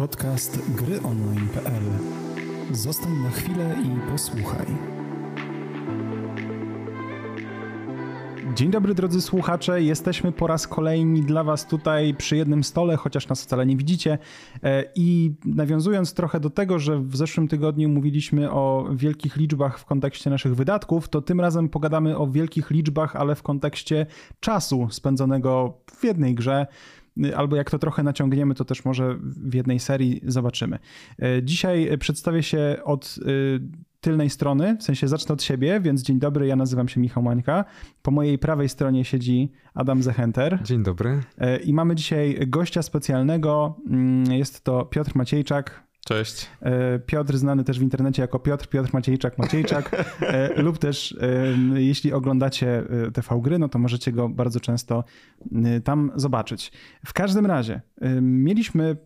Podcast gryonline.pl Zostań na chwilę i posłuchaj. Dzień dobry drodzy słuchacze, jesteśmy po raz kolejny dla Was tutaj przy jednym stole, chociaż nas wcale nie widzicie. E, I nawiązując trochę do tego, że w zeszłym tygodniu mówiliśmy o wielkich liczbach w kontekście naszych wydatków, to tym razem pogadamy o wielkich liczbach, ale w kontekście czasu spędzonego w jednej grze albo jak to trochę naciągniemy, to też może w jednej serii zobaczymy. E, dzisiaj przedstawię się od e, tylnej strony, w sensie zacznę od siebie, więc dzień dobry, ja nazywam się Michał Mańka. Po mojej prawej stronie siedzi Adam Zechenter. Dzień dobry. E, I mamy dzisiaj gościa specjalnego, mm, jest to Piotr Maciejczak, Cześć. E, Piotr znany też w internecie jako Piotr, Piotr Maciejczak, Maciejczak e, lub też jeśli oglądacie TV Gry, no to możecie go bardzo często tam zobaczyć. W każdym razie mieliśmy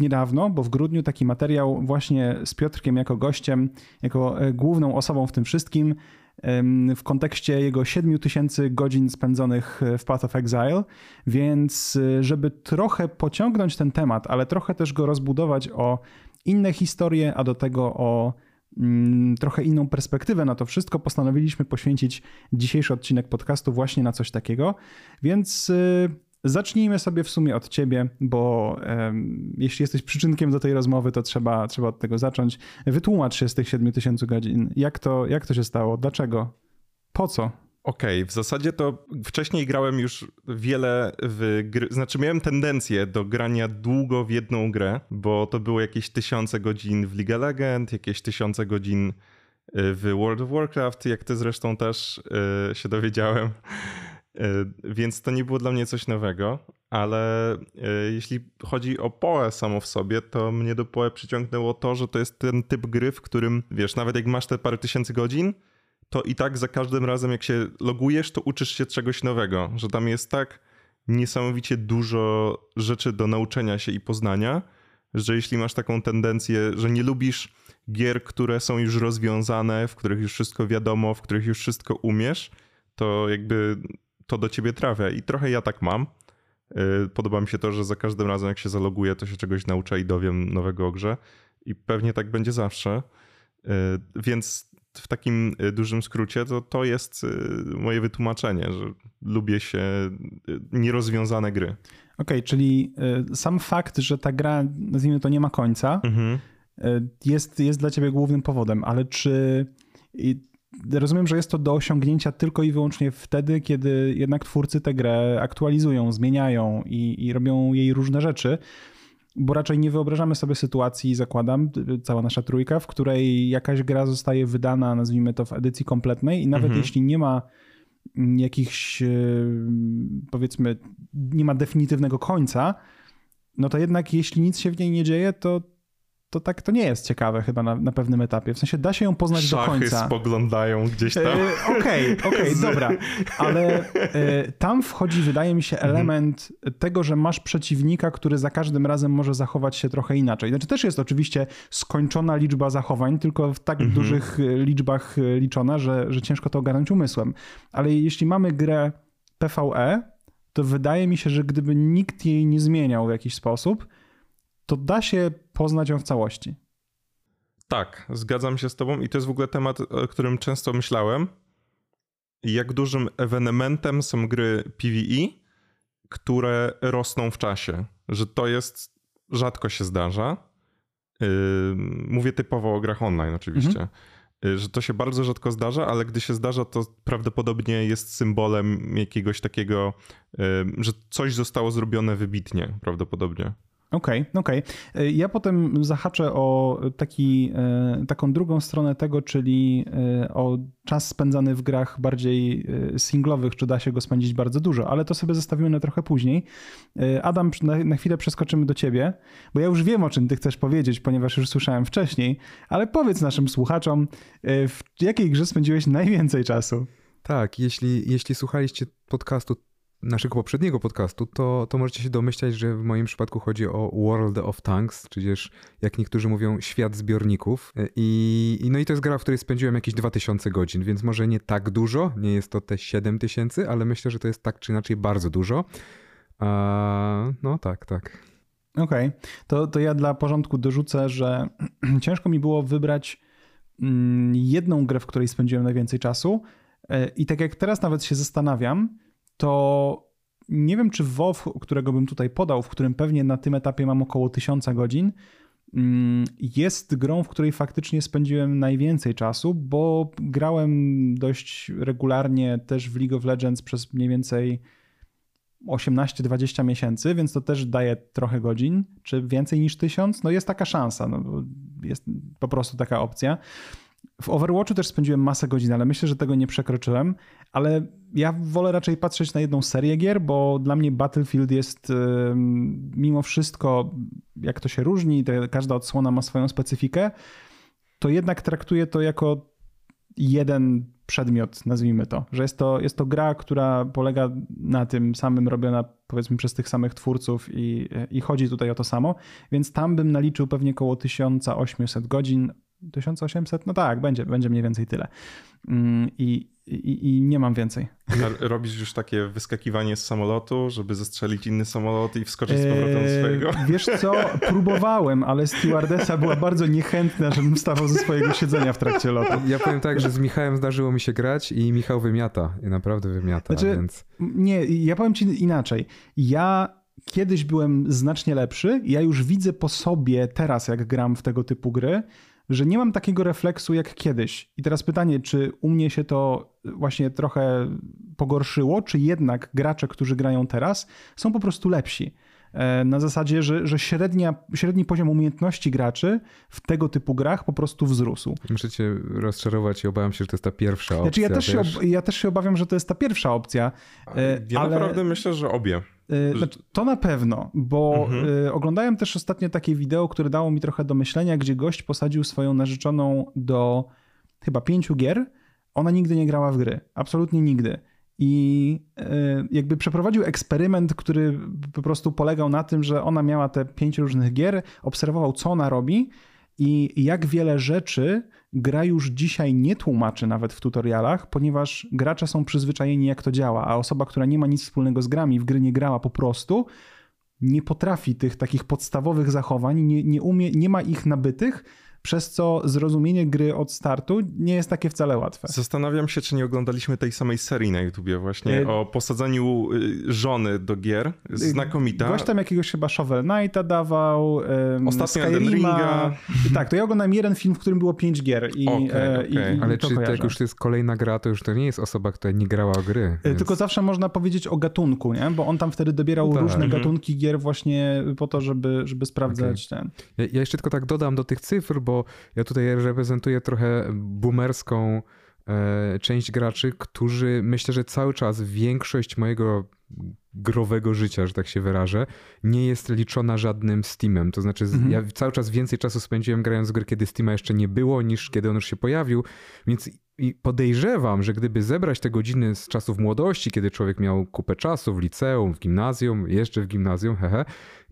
niedawno, bo w grudniu taki materiał właśnie z Piotrkiem jako gościem, jako e, główną osobą w tym wszystkim w kontekście jego 7000 godzin spędzonych w Path of Exile, więc żeby trochę pociągnąć ten temat, ale trochę też go rozbudować o inne historie, a do tego o mm, trochę inną perspektywę na to wszystko, postanowiliśmy poświęcić dzisiejszy odcinek podcastu właśnie na coś takiego. Więc y, zacznijmy sobie w sumie od ciebie, bo jeśli jesteś przyczynkiem do tej rozmowy, to trzeba, trzeba od tego zacząć. Wytłumacz się z tych 7000 godzin. Jak to, jak to się stało? Dlaczego? Po co? Okej, okay, w zasadzie to wcześniej grałem już wiele w gry, znaczy miałem tendencję do grania długo w jedną grę, bo to było jakieś tysiące godzin w League of Legends, jakieś tysiące godzin y, w World of Warcraft, jak ty zresztą też yy, się dowiedziałem. Yy, więc to nie było dla mnie coś nowego, ale yy, jeśli chodzi o Poe samo w sobie, to mnie do Poe przyciągnęło to, że to jest ten typ gry, w którym, wiesz, nawet jak masz te parę tysięcy godzin, to i tak za każdym razem, jak się logujesz, to uczysz się czegoś nowego, że tam jest tak niesamowicie dużo rzeczy do nauczenia się i poznania, że jeśli masz taką tendencję, że nie lubisz gier, które są już rozwiązane, w których już wszystko wiadomo, w których już wszystko umiesz, to jakby to do ciebie trafia. I trochę ja tak mam. Y, podoba mi się to, że za każdym razem, jak się zaloguję, to się czegoś nauczę i dowiem nowego o grze. I pewnie tak będzie zawsze. Y, więc w takim y, dużym skrócie, to to jest y, moje wytłumaczenie, że lubię się y, nierozwiązane gry. Okej, okay, czyli sam fakt, że ta gra, nazwijmy to, nie ma końca, mhm. jest, jest dla ciebie głównym powodem, ale czy. Rozumiem, że jest to do osiągnięcia tylko i wyłącznie wtedy, kiedy jednak twórcy tę grę aktualizują, zmieniają i, i robią jej różne rzeczy bo raczej nie wyobrażamy sobie sytuacji, zakładam, cała nasza trójka, w której jakaś gra zostaje wydana, nazwijmy to w edycji kompletnej i nawet mhm. jeśli nie ma jakichś, e, powiedzmy, nie ma definitywnego końca, no to jednak jeśli nic się w niej nie dzieje, to to tak to nie jest ciekawe chyba na, na pewnym etapie. W sensie da się ją poznać Szachy do końca. spoglądają gdzieś tam. Okej, okej, okay, dobra. Ale e, tam wchodzi, wydaje mi się, mhm. element tego, że masz przeciwnika, który za każdym razem może zachować się trochę inaczej. Znaczy też jest oczywiście skończona liczba zachowań, tylko w tak mhm. dużych liczbach liczona, że, że ciężko to ogarnąć umysłem. Ale jeśli mamy grę PvE, to wydaje mi się, że gdyby nikt jej nie zmieniał w jakiś sposób, to da się poznać ją w całości. Tak, zgadzam się z Tobą i to jest w ogóle temat, o którym często myślałem. Jak dużym ewenementem są gry PvE, które rosną w czasie. Że to jest, rzadko się zdarza. mówię typowo o grach online, oczywiście. Mhm. Że to się bardzo rzadko zdarza, ale gdy się zdarza, to prawdopodobnie jest symbolem jakiegoś takiego, że coś zostało zrobione wybitnie, prawdopodobnie. Okej, okay, okej. Okay. Ja potem zahaczę o taki, e, taką drugą stronę tego, czyli e, o czas spędzany w grach bardziej e, singlowych, czy da się go spędzić bardzo dużo, ale to sobie zostawimy na trochę później. Adam, na, na chwilę przeskoczymy do ciebie, bo ja już wiem, o czym ty chcesz powiedzieć, ponieważ już słyszałem wcześniej, ale powiedz naszym słuchaczom, w jakiej grze spędziłeś najwięcej czasu? Tak, jeśli, jeśli słuchaliście podcastu naszego poprzedniego podcastu, to, to możecie się domyślać, że w moim przypadku chodzi o World of Tanks, czyli jak niektórzy mówią, świat zbiorników. I, no i to jest gra, w której spędziłem jakieś 2000 godzin, więc może nie tak dużo, nie jest to te 7000, ale myślę, że to jest tak czy inaczej bardzo dużo. A, no tak, tak. Okej, okay. to, to ja dla porządku dorzucę, że ciężko mi było wybrać mm, jedną grę, w której spędziłem najwięcej czasu. E, I tak jak teraz nawet się zastanawiam, to nie wiem, czy WoW, którego bym tutaj podał, w którym pewnie na tym etapie mam około tysiąca godzin, mm, jest grą, w której faktycznie spędziłem najwięcej czasu, bo grałem dość regularnie też w League of Legends przez mniej więcej 18-20 miesięcy, więc to też daje trochę godzin, czy więcej niż tysiąc. No jest taka szansa, no jest po prostu taka opcja. W Overwatchu też spędziłem masę godzin, ale myślę, że tego nie przekroczyłem. Ale ja wolę raczej patrzeć na jedną serię gier, bo dla mnie Battlefield jest mimo wszystko, jak to się różni, to każda odsłona ma swoją specyfikę, to jednak traktuję to jako jeden przedmiot, nazwijmy to. Że jest to, jest to gra, która polega na tym samym, robiona powiedzmy przez tych samych twórców i, i chodzi tutaj o to samo. Więc tam bym naliczył pewnie około 1800 godzin. 1800? No tak, będzie, będzie mniej więcej tyle. Mm, I, i, i nie mam więcej. robisz już takie wyskakiwanie z samolotu, żeby zestrzelić inny samolot i wskoczyć z powrotem do swojego? Eee, wiesz co, próbowałem, ale stewardesa była bardzo niechętna, żebym wstawał ze swojego siedzenia w trakcie lotu. Ja powiem tak, że z Michałem zdarzyło mi się grać i Michał wymiata. I naprawdę wymiata, znaczy, więc... Nie, ja powiem ci inaczej. Ja kiedyś byłem znacznie lepszy. Ja już widzę po sobie teraz, jak gram w tego typu gry, że nie mam takiego refleksu jak kiedyś. I teraz pytanie, czy u mnie się to właśnie trochę pogorszyło, czy jednak gracze, którzy grają teraz, są po prostu lepsi. E, na zasadzie, że, że średnia, średni poziom umiejętności graczy w tego typu grach po prostu wzrósł. Muszę cię rozczarować i obawiam się, że to jest ta pierwsza opcja. Znaczy ja, też się, ob, ja też się obawiam, że to jest ta pierwsza opcja. E, ja ale... naprawdę myślę, że obie. E, znaczy, to na pewno, bo mhm. oglądałem też ostatnio takie wideo, które dało mi trochę do myślenia, gdzie gość posadził swoją narzeczoną do chyba pięciu gier. Ona nigdy nie grała w gry. Absolutnie nigdy. I e, jakby przeprowadził eksperyment, który po prostu polegał na tym, że ona miała te pięć różnych gier, obserwował, co ona robi i jak wiele rzeczy gra już dzisiaj nie tłumaczy nawet w tutorialach, ponieważ gracze są przyzwyczajeni, jak to działa, a osoba, która nie ma nic wspólnego z grami, w gry nie grała po prostu, nie potrafi tych takich podstawowych zachowań, nie, nie, umie, nie ma ich nabytych przez co zrozumienie gry od startu nie jest takie wcale łatwe. Zastanawiam się, czy nie oglądaliśmy tej samej serii na YouTubie właśnie e... o posadzaniu y, żony do gier. Znakomita. Gość tam jakiegoś chyba Shovel Knighta dawał, um, Ostatnio Skyrima. Tak, to ja oglądałem jeden film, w którym było pięć gier. I, okay, e, okay. i, Ale czy to jak już to jest kolejna gra, to już to nie jest osoba, która nie grała o gry. E, więc... Tylko zawsze można powiedzieć o gatunku, nie? Bo on tam wtedy dobierał tak. różne mhm. gatunki gier właśnie po to, żeby, żeby sprawdzać okay. ten. Ja, ja jeszcze tylko tak dodam do tych cyfr, bo ja tutaj reprezentuję trochę boomerską e, część graczy, którzy myślę, że cały czas większość mojego growego życia, że tak się wyrażę, nie jest liczona żadnym Steamem. To znaczy, mhm. ja cały czas więcej czasu spędziłem grając w gry, kiedy Steama jeszcze nie było, niż kiedy on już się pojawił, więc i podejrzewam, że gdyby zebrać te godziny z czasów młodości, kiedy człowiek miał kupę czasu w liceum, w gimnazjum, jeszcze w gimnazjum, hehe,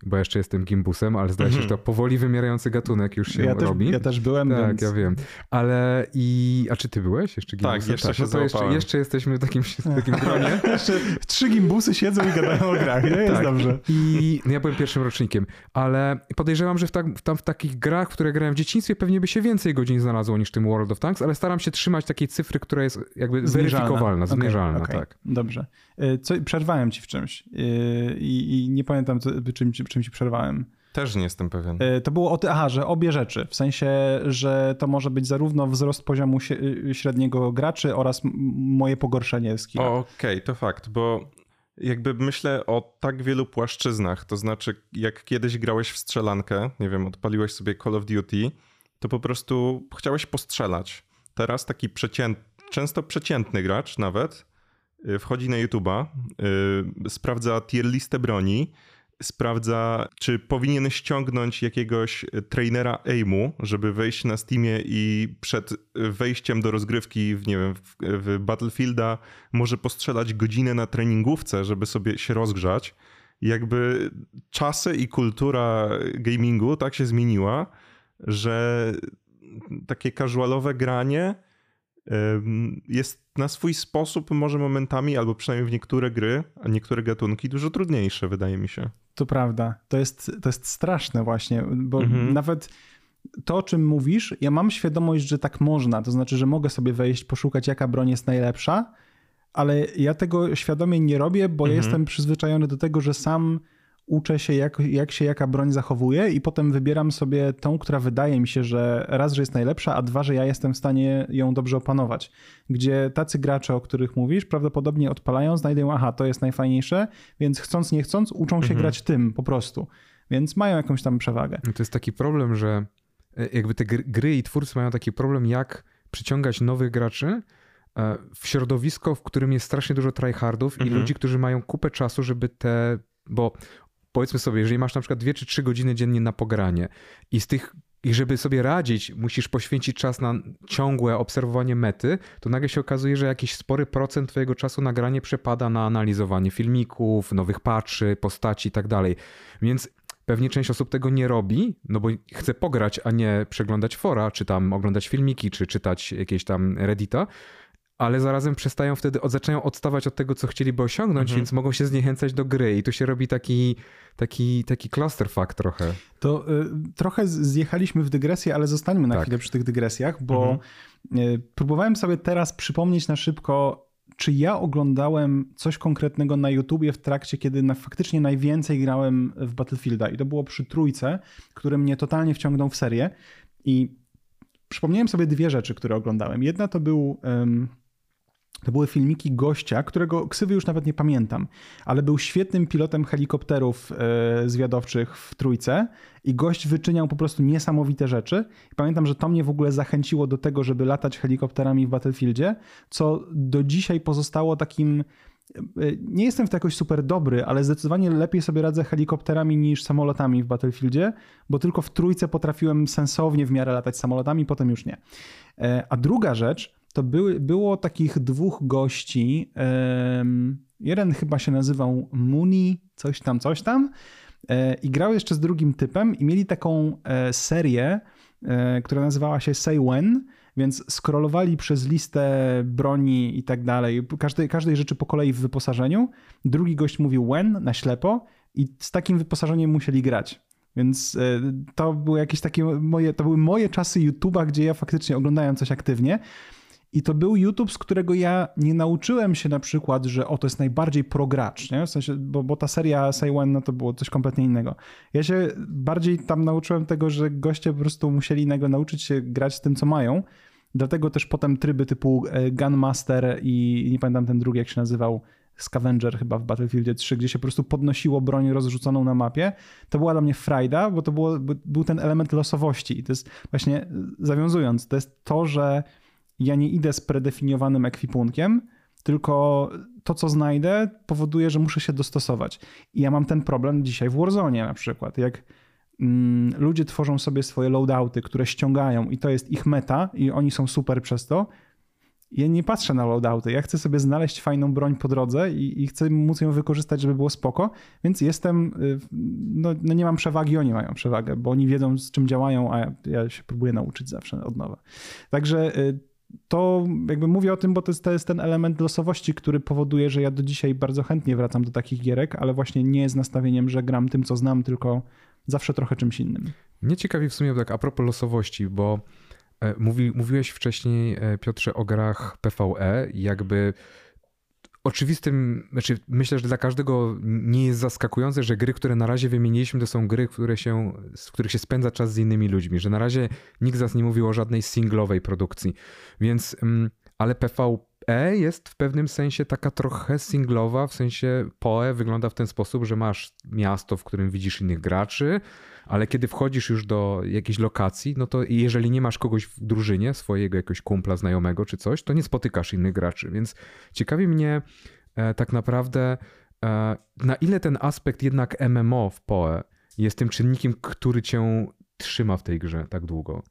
bo jeszcze jestem gimbusem, ale zdaje się, że to mhm. powoli wymierający gatunek już się ja robi. Też, ja też byłem, Tak, więc... ja wiem. Ale i... A czy ty byłeś jeszcze gimbusem? Tak, jeszcze tak, się no to jeszcze, jeszcze, jesteśmy w takim, w takim gronie. jeszcze trzy gimbusy siedzą i gadają o grach, nie? Jest tak. dobrze. I no ja byłem pierwszym rocznikiem, ale podejrzewam, że w, tak, w, tam w takich grach, które grałem w dzieciństwie, pewnie by się więcej godzin znalazło niż w tym World of Tanks, ale staram się trzymać takiej cyfry, która jest jakby zmierzalna. weryfikowalna, zmierzalna, okay, okay. tak. Dobrze. Y, co, przerwałem ci w czymś y, i, i nie pamiętam, co, czym, czym ci przerwałem. Też nie jestem pewien. Y, to było o ty, aha, że obie rzeczy, w sensie, że to może być zarówno wzrost poziomu średniego graczy oraz moje pogorszenie skilla. Okej, okay, to fakt, bo jakby myślę o tak wielu płaszczyznach, to znaczy jak kiedyś grałeś w strzelankę, nie wiem, odpaliłeś sobie Call of Duty, to po prostu chciałeś postrzelać. Teraz taki przeciętny, często przeciętny gracz nawet y, wchodzi na YouTube'a, yy, sprawdza tier listę broni, sprawdza, czy powinien ściągnąć jakiegoś trainera aimu, żeby wejść na Steamie i przed wejściem do rozgrywki w, nie wiem, w, w Battlefielda może postrzelać godzinę na treningówce, żeby sobie się rozgrzać. Jakby czasy i kultura gamingu tak się zmieniła, że takie casualowe granie jest na swój sposób, może momentami, albo przynajmniej w niektóre gry, a niektóre gatunki dużo trudniejsze, wydaje mi się. To prawda. To jest, to jest straszne właśnie, bo mhm. nawet to, o czym mówisz, ja mam świadomość, że tak można. To znaczy, że mogę sobie wejść, poszukać, jaka broń jest najlepsza, ale ja tego świadomie nie robię, bo mhm. jestem przyzwyczajony do tego, że sam uczę się, jak, jak się jaka broń zachowuje, i potem wybieram sobie tą, która wydaje mi się, że raz, że jest najlepsza, a dwa, że ja jestem w stanie ją dobrze opanować. Gdzie tacy gracze, o których mówisz, prawdopodobnie odpalają, znajdują, aha, to jest najfajniejsze, więc chcąc, nie chcąc, uczą się mhm. grać tym po prostu. Więc mają jakąś tam przewagę. To jest taki problem, że e, jakby te gry i twórcy mają taki problem, jak przyciągać nowych graczy, e, w środowisko, w którym jest strasznie dużo tryhardów mhm. i ludzi, którzy mają kupę czasu, żeby te. Bo powiedzmy sobie, jeżeli masz na przykład 2 czy 3 godziny dziennie na pogranie i z tych i żeby sobie radzić, musisz poświęcić czas na ciągłe obserwowanie mety, to nagle się okazuje, że jakiś spory procent twojego czasu na granie przepada na analizowanie filmików, nowych patchy, postaci i tak dalej. Więc pewnie część osób tego nie robi, no bo chce pograć, a nie przeglądać fora, czy tam oglądać filmiki, czy czytać jakieś tam Reddita ale zarazem przestają wtedy, zaczynają odstawać od tego, co chcieliby osiągnąć, mhm. więc mogą się zniechęcać do gry i tu się robi taki, taki, taki clusterfuck trochę. To y, trochę zjechaliśmy w dygresję, ale zostańmy na tak. chwilę przy tych dygresjach, bo mhm. y, próbowałem sobie teraz przypomnieć na szybko, czy ja oglądałem coś konkretnego na YouTubie w trakcie, kiedy na, faktycznie najwięcej grałem w Battlefielda i to było przy trójce, który mnie totalnie wciągnął w serię i przypomniałem sobie dwie rzeczy, które oglądałem. Jedna to był... To były filmiki gościa, którego ksywy już nawet nie pamiętam, ale był świetnym pilotem helikopterów e, zwiadowczych w trójce i gość wyczyniał po prostu niesamowite rzeczy. Pamiętam, że to mnie w ogóle zachęciło do tego, żeby latać helikopterami w Battlefieldzie, co do dzisiaj pozostało takim. E, nie jestem w to jakoś super dobry, ale zdecydowanie lepiej sobie radzę helikopterami niż samolotami w Battlefieldzie, bo tylko w trójce potrafiłem sensownie w miarę latać samolotami, potem już nie. E, a druga rzecz, to były, było takich dwóch gości. Jeden chyba się nazywał Muni, coś tam, coś tam. E, I grał jeszcze z drugim typem i mieli taką e, serię, e, która nazywała się Say When, więc skrolowali przez listę broni i tak dalej, każdej, każdej rzeczy po kolei w wyposażeniu. Drugi gość mówił when na ślepo i z takim wyposażeniem musieli grać. Więc to były jakieś takie moje, to były moje czasy YouTube'a, gdzie ja faktycznie oglądałem coś aktywnie. I to był YouTube, z którego ja nie nauczyłem się na przykład, że o, to jest najbardziej progracz, nie? W sensie, bo, bo ta seria Say When, no to było coś kompletnie innego. Ja się bardziej tam nauczyłem tego, że goście po prostu musieli innego nauczyć się grać z tym, co mają. Dlatego też potem tryby typu e, Gunmaster i nie pamiętam ten drugi, jak się nazywał, Scavenger chyba w Battlefieldzie 3, gdzie się po prostu podnosiło broń rozrzuconą na mapie. To była dla mnie frajda, bo to było, był ten element losowości. I to jest właśnie, zawiązując, to jest to, że ja nie idę z predefiniowanym ekwipunkiem, tylko to, co znajdę, powoduje, że muszę się dostosować. I ja mam ten problem dzisiaj w Warzone na przykład. Jak mm, ludzie tworzą sobie swoje loadouty, które ściągają i to jest ich meta i oni są super przez to, ja nie patrzę na loadouty. Ja chcę sobie znaleźć fajną broń po drodze i, i, chcę móc ją wykorzystać, żeby było spoko, więc jestem, y, no, no, nie mam przewagi, oni mają przewagę, bo oni wiedzą z czym działają, a ja, ja się próbuję nauczyć zawsze od nowa. Także y, to jakby mówię o tym, bo to jest, to jest, ten element losowości, który powoduje, że ja do dzisiaj bardzo chętnie wracam do takich gierek, ale właśnie nie z nastawieniem, że gram tym, co znam, tylko zawsze trochę czymś innym. Mnie ciekawi w sumie tak a propos losowości, bo e, mówi, mówiłeś wcześniej, e, Piotrze, o grach PvE, jakby oczywistym, znaczy myślę, że dla każdego nie jest zaskakujące, że gry, które na razie wymieniliśmy, to są gry, które się, w których się spędza czas z innymi ludźmi, że na razie nikt z nas nie mówił o żadnej singlowej produkcji. Więc, mm, ale PvE jest w pewnym sensie taka trochę singlowa, w sensie PoE wygląda w ten sposób, że masz miasto, w którym widzisz innych graczy, ale kiedy wchodzisz już do jakiejś lokacji, no to jeżeli nie masz kogoś w drużynie, swojego jakiegoś kumpla, znajomego czy coś, to nie spotykasz innych graczy. Więc ciekawi mnie e, tak naprawdę, e, na ile ten aspekt jednak MMO w PoE jest tym czynnikiem, który cię trzyma w tej grze tak długo.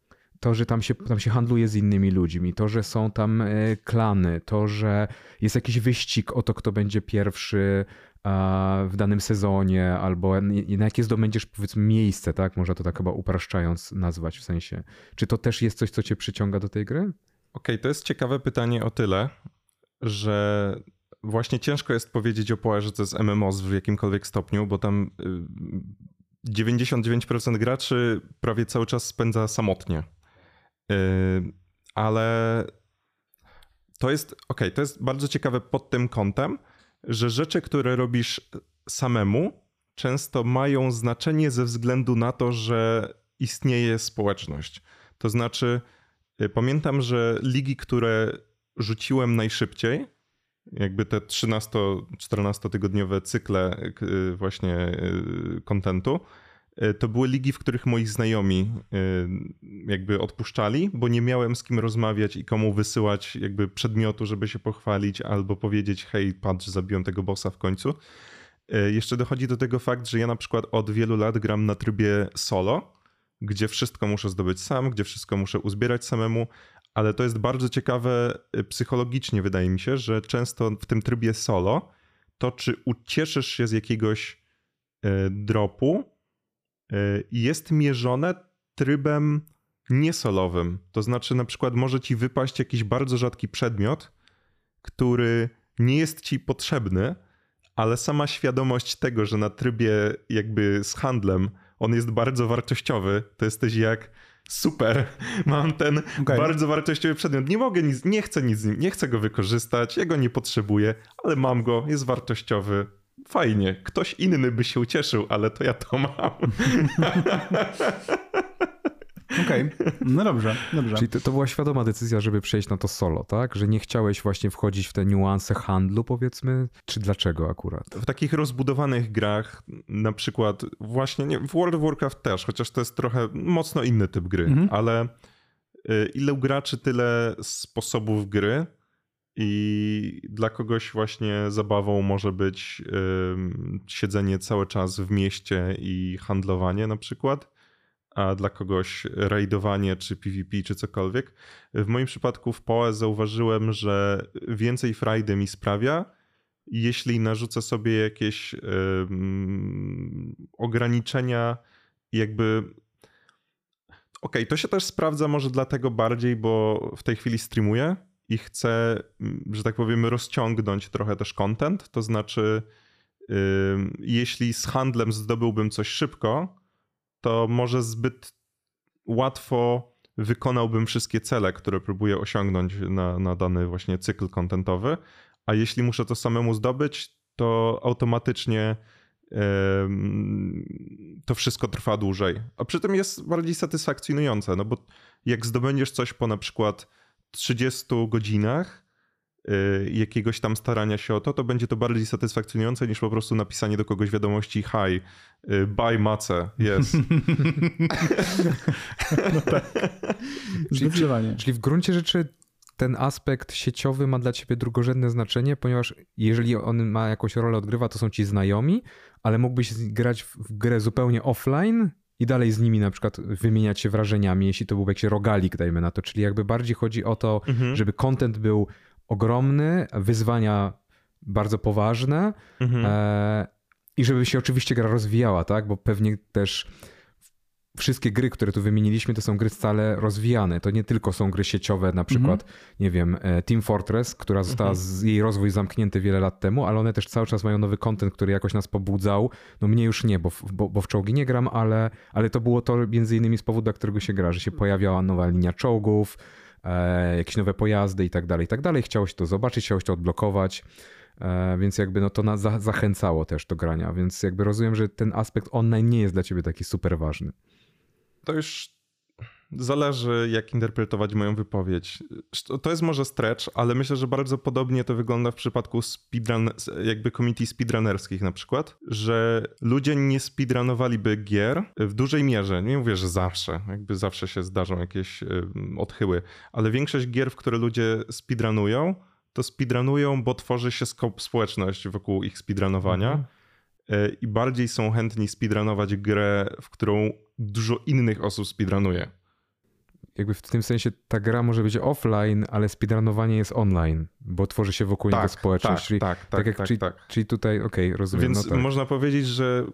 To, że tam się, tam się handluje z innymi ludźmi, to, że są tam e, klany, to, że jest jakiś wyścig o to, kto będzie pierwszy w danym sezonie, albo na jakie zdobędziesz powiedzmy miejsce, tak? Można to tak chyba upraszczając nazwać w sensie. Czy to też jest coś, co cię przyciąga do tej gry? okay, to jest ciekawe pytanie o tyle, że właśnie ciężko jest powiedzieć o to jest MMOs w jakimkolwiek stopniu, bo tam 99% y, graczy prawie cały czas spędza samotnie. Ale to jest, ok, to jest bardzo ciekawe pod tym kątem, że rzeczy, które robisz samemu, często mają znaczenie ze względu na to, że istnieje społeczność. To znaczy, y, pamiętam, że ligi, które rzuciłem najszybciej, jakby te 13-14 tygodniowe cykle y, właśnie kontentu, y, to były ligi, w których moi znajomi jakby odpuszczali, bo nie miałem z kim rozmawiać i komu wysyłać jakby przedmiotu, żeby się pochwalić albo powiedzieć hej, patrz, zabiłem tego bossa w końcu. Jeszcze dochodzi do tego fakt, że ja na przykład od wielu lat gram na trybie solo, gdzie wszystko muszę zdobyć sam, gdzie wszystko muszę uzbierać samemu, ale to jest bardzo ciekawe psychologicznie, wydaje mi się, że często w tym trybie solo, to czy ucieszysz się z jakiegoś dropu, jest mierzone trybem niesolowym. To znaczy, na przykład, może ci wypaść jakiś bardzo rzadki przedmiot, który nie jest ci potrzebny, ale sama świadomość tego, że na trybie jakby z handlem on jest bardzo wartościowy, to jesteś jak super, mam ten okay. bardzo wartościowy przedmiot. Nie mogę nic, nie chcę nic z nim, nie chcę go wykorzystać, ja go nie potrzebuję, ale mam go, jest wartościowy. Fajnie, ktoś inny by się ucieszył, ale to ja to mam. Okej, okay. no dobrze, dobrze. Czyli to, to, była świadoma decyzja, żeby przejść na to solo, tak? Że nie chciałeś właśnie wchodzić w te niuanse handlu, powiedzmy? Czy dlaczego akurat? W takich rozbudowanych grach, na przykład właśnie nie, w World of Warcraft też, chociaż to jest trochę mocno inny typ gry, mhm. ale y, ile graczy, tyle sposobów gry. I dla kogoś właśnie zabawą może być siedzenie cały czas w mieście i handlowanie na przykład a dla kogoś rajdowanie, czy PvP, czy cokolwiek. W moim przypadku w PoE zauważyłem, że więcej frajdy mi sprawia, jeśli narzucę sobie jakieś ograniczenia, jakby. Okej, okay, to się też sprawdza może dlatego bardziej, bo w tej chwili streamuję i chcę, że tak powiem, rozciągnąć trochę też content. To znaczy, jeśli z handlem zdobyłbym coś szybko, to może zbyt łatwo wykonałbym wszystkie cele, które próbuję osiągnąć na, na dany właśnie cykl kontentowy, a jeśli muszę to samemu zdobyć, to automatycznie to wszystko trwa dłużej. A przy tym jest bardziej satysfakcjonujące, no bo jak zdobędziesz coś po na przykład 30 godzinach, Y, jakiegoś tam starania się o to, to będzie to bardziej satysfakcjonujące niż po prostu napisanie do kogoś wiadomości hi, buy mace, yes. no tak. czyli, czyli w gruncie rzeczy ten aspekt sieciowy ma dla ciebie drugorzędne znaczenie, ponieważ jeżeli on ma jakąś rolę odgrywa, to są ci znajomi, ale mógłbyś grać w grę zupełnie offline i dalej z nimi na przykład wymieniać się wrażeniami, jeśli to był jakiś rogalik, dajmy na to. Czyli jakby bardziej chodzi o to, mhm. żeby content był ogromny, wyzwania bardzo poważne mhm. e, i żeby się oczywiście gra rozwijała, tak? Bo pewnie też wszystkie gry, które tu wymieniliśmy, to są gry stale rozwijane. To nie tylko są gry sieciowe, na przykład, mhm. nie wiem, e, Team Fortress, która została, mhm. z, jej rozwój zamknięty wiele lat temu, ale one też cały czas mają nowy content, który jakoś nas pobudzał. No mnie już nie, bo, bo, bo w czołgi nie gram, ale, ale to było to między innymi z powodu, dla którego się gra, że się pojawiała nowa linia czołgów, E, jakieś nowe pojazdy i tak dalej, i tak dalej. Chciało się to zobaczyć, chciało się to odblokować, e, więc jakby no to nas zachęcało też do grania, więc jakby rozumiem, że ten aspekt online nie jest dla ciebie taki super ważny. To już Zależy, jak interpretować moją wypowiedź. To jest może stretch, ale myślę, że bardzo podobnie to wygląda w przypadku speedrun, jakby community speedrunnerskich na przykład, że ludzie nie speedrunowaliby gier w dużej mierze. Nie mówię, że zawsze, jakby zawsze się zdarzą jakieś odchyły, ale większość gier, w które ludzie speedrunują, to speedrunują, bo tworzy się społeczność wokół ich speedrunowania. Mhm e, i bardziej są chętni speedrunować grę, w którą dużo innych osób speedrunuje jakby w tym sensie ta gra może być offline, ale speedrunowanie jest online, bo tworzy się wokół tak, niego społeczność. Tak, czyli, tak, tak, tak, jak, tak, czyli, tak. czyli tutaj, okej, okay, rozumiem. Więc no tak. można powiedzieć, że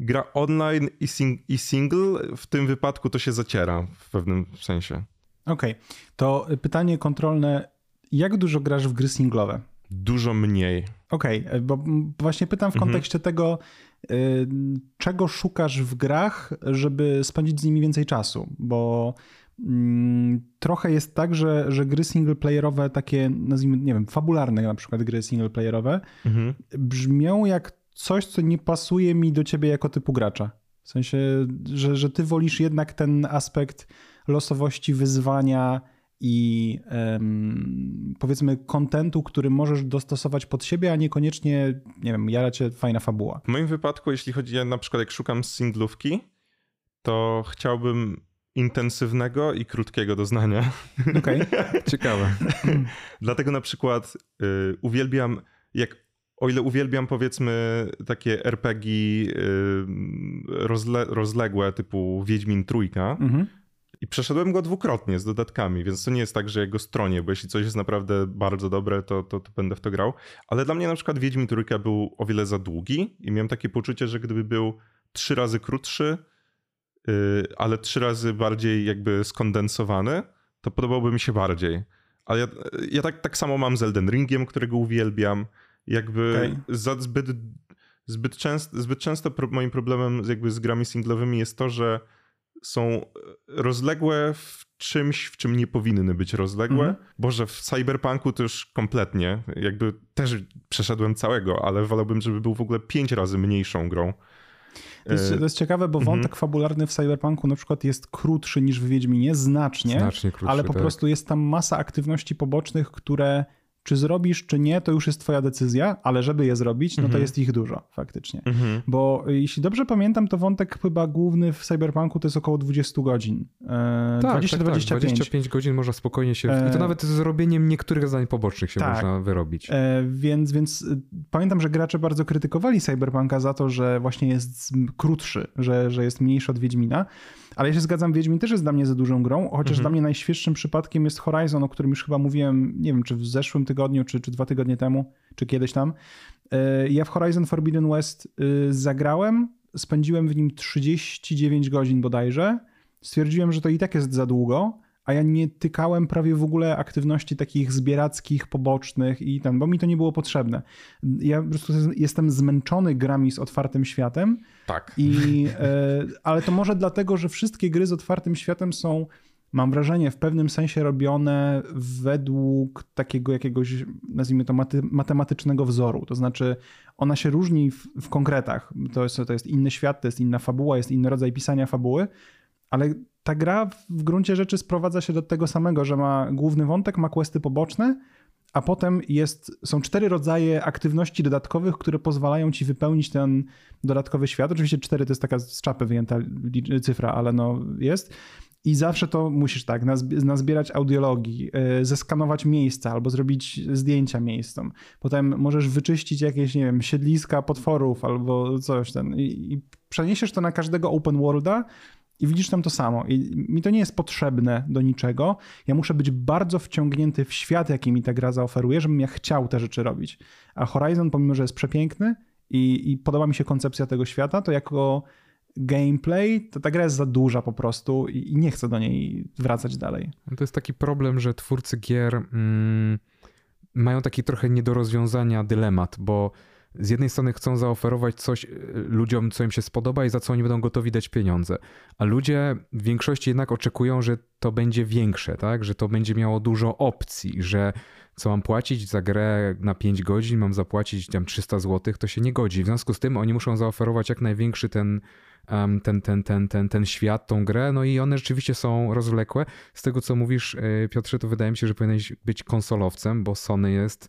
gra online i, sing i single w tym wypadku to się zaciera w pewnym sensie. Okej, okay. to pytanie kontrolne. Jak dużo grasz w gry singlowe? Dużo mniej. Okej, okay, bo właśnie pytam w mhm. kontekście mhm. tego, czego szukasz w grach, żeby spędzić z nimi więcej czasu, bo mm, trochę jest tak, że, że gry singleplayerowe, takie nazwijmy, nie wiem, fabularne na przykład gry singleplayerowe, mhm. brzmią jak coś, co nie pasuje mi do ciebie jako typu gracza. W sensie, że, że ty wolisz jednak ten aspekt losowości, wyzwania i um, powiedzmy kontentu, który możesz dostosować pod siebie, a niekoniecznie, nie wiem, jara cię fajna fabuła. W moim wypadku, jeśli chodzi na przykład jak szukam singlówki, to chciałbym intensywnego i krótkiego doznania. Okej, okay. ciekawe. Dlatego na przykład y, uwielbiam, jak o ile uwielbiam powiedzmy takie RPG y, rozle, rozległe typu Wiedźmin Trójka mhm. I przeszedłem go dwukrotnie z dodatkami, więc to nie jest tak, że jego stronie, bo jeśli coś jest naprawdę bardzo dobre, to, to, to będę w to grał. Ale dla mnie na przykład Wiedźmin Trójka był o wiele za długi i miałem takie poczucie, że gdyby był trzy razy krótszy, y, ale trzy razy bardziej jakby skondensowany, to podobałby mi się bardziej. Ale ja, ja tak, tak samo mam z Elden Ringiem, którego uwielbiam. Jakby okay. za zbyt, zbyt, często, zbyt często pro, moim problemem jakby z grami singlowymi jest to, że są rozległe w czymś, w czym nie powinny być rozległe. -hmm. Boże, w Cyberpunku to już kompletnie. Jakby też przeszedłem całego, ale wolałbym, żeby był w ogóle pięć razy mniejszą grą. To jest, to jest ciekawe, bo wątek mm -hmm. fabularny w Cyberpunku na przykład jest krótszy niż w Wiedźminie, znacznie, znacznie krótszy, ale po tak. prostu jest tam masa aktywności pobocznych, które czy zrobisz, czy nie, to już jest twoja decyzja, ale żeby je zrobić, no to mhm. jest ich dużo faktycznie. Mhm. Bo jeśli dobrze pamiętam, to wątek chyba główny w Cyberpunku to jest około 20 godzin. E, tak, 20, tak, 25. Tak. 25 godzin można spokojnie się... I to e, nawet z zrobieniem niektórych zadań pobocznych się tak. można wyrobić. E, więc, więc e, pamiętam, że gracze bardzo krytykowali Cyberpunka za to, że właśnie jest krótszy, że, że jest mniejszy od Wiedźmina. Ale ja się zgadzam, Wiedźmin też jest dla mnie za dużą grą, chociaż mhm. dla mnie najświeższym przypadkiem jest Horizon, o którym już chyba mówiłem, nie wiem, czy w zeszłym tygodniu, czy, czy dwa tygodnie temu, czy kiedyś tam. E, ja w Horizon Forbidden West y, zagrałem, spędziłem w nim 39 godzin bodajże. Stwierdziłem, że to i tak jest za długo, a ja nie tykałem prawie w ogóle aktywności takich zbierackich, pobocznych i tam, bo mi to nie było potrzebne. Ja po prostu jestem zmęczony grami z otwartym światem. Tak. I, e, ale to może dlatego, że wszystkie gry z otwartym światem są mam wrażenie, w pewnym sensie robione według takiego jakiegoś, nazwijmy to, matematycznego wzoru. To znaczy, ona się różni w, w, konkretach. To jest, to jest inny świat, to jest inna fabuła, jest inny rodzaj pisania fabuły, ale ta gra w gruncie rzeczy sprowadza się do tego samego, że ma główny wątek, ma questy poboczne, a potem jest, są cztery rodzaje aktywności dodatkowych, które pozwalają ci wypełnić ten dodatkowy świat. Oczywiście cztery to jest taka z czapy wyjęta cyfra, ale no jest. I zawsze to musisz tak, nazbierać audiologii, yy, zeskanować miejsca albo zrobić zdjęcia miejscom. Potem możesz wyczyścić jakieś, nie wiem, siedliska potworów albo coś ten. I, i przeniesiesz to na każdego open worlda i widzisz tam to samo. I mi to nie jest potrzebne do niczego. Ja muszę być bardzo wciągnięty w świat, jaki mi ta gra zaoferuje, żebym ja chciał te rzeczy robić. A Horizon, pomimo że jest przepiękny i, i podoba mi się koncepcja tego świata, to jako gameplay, to ta gra jest za duża po prostu i, i nie chcę do niej wracać dalej. To jest taki problem, że twórcy gier mm, mają taki trochę nie do rozwiązania dylemat, bo z jednej strony chcą zaoferować coś e, ludziom, co im się spodoba i za co oni będą gotowi dać pieniądze, a ludzie w większości jednak oczekują, że to będzie większe, tak? że to będzie miało dużo opcji, że co mam płacić za grę na 5 godzin, mam zapłacić tam 300 zł, to się nie godzi. W związku z tym oni muszą zaoferować jak największy ten ten, ten, ten, ten, ten świat, tą grę, no i one rzeczywiście są rozwlekłe. Z tego, co mówisz, e, Piotrze, to wydaje mi się, że powinieneś być konsolowcem, bo Sony jest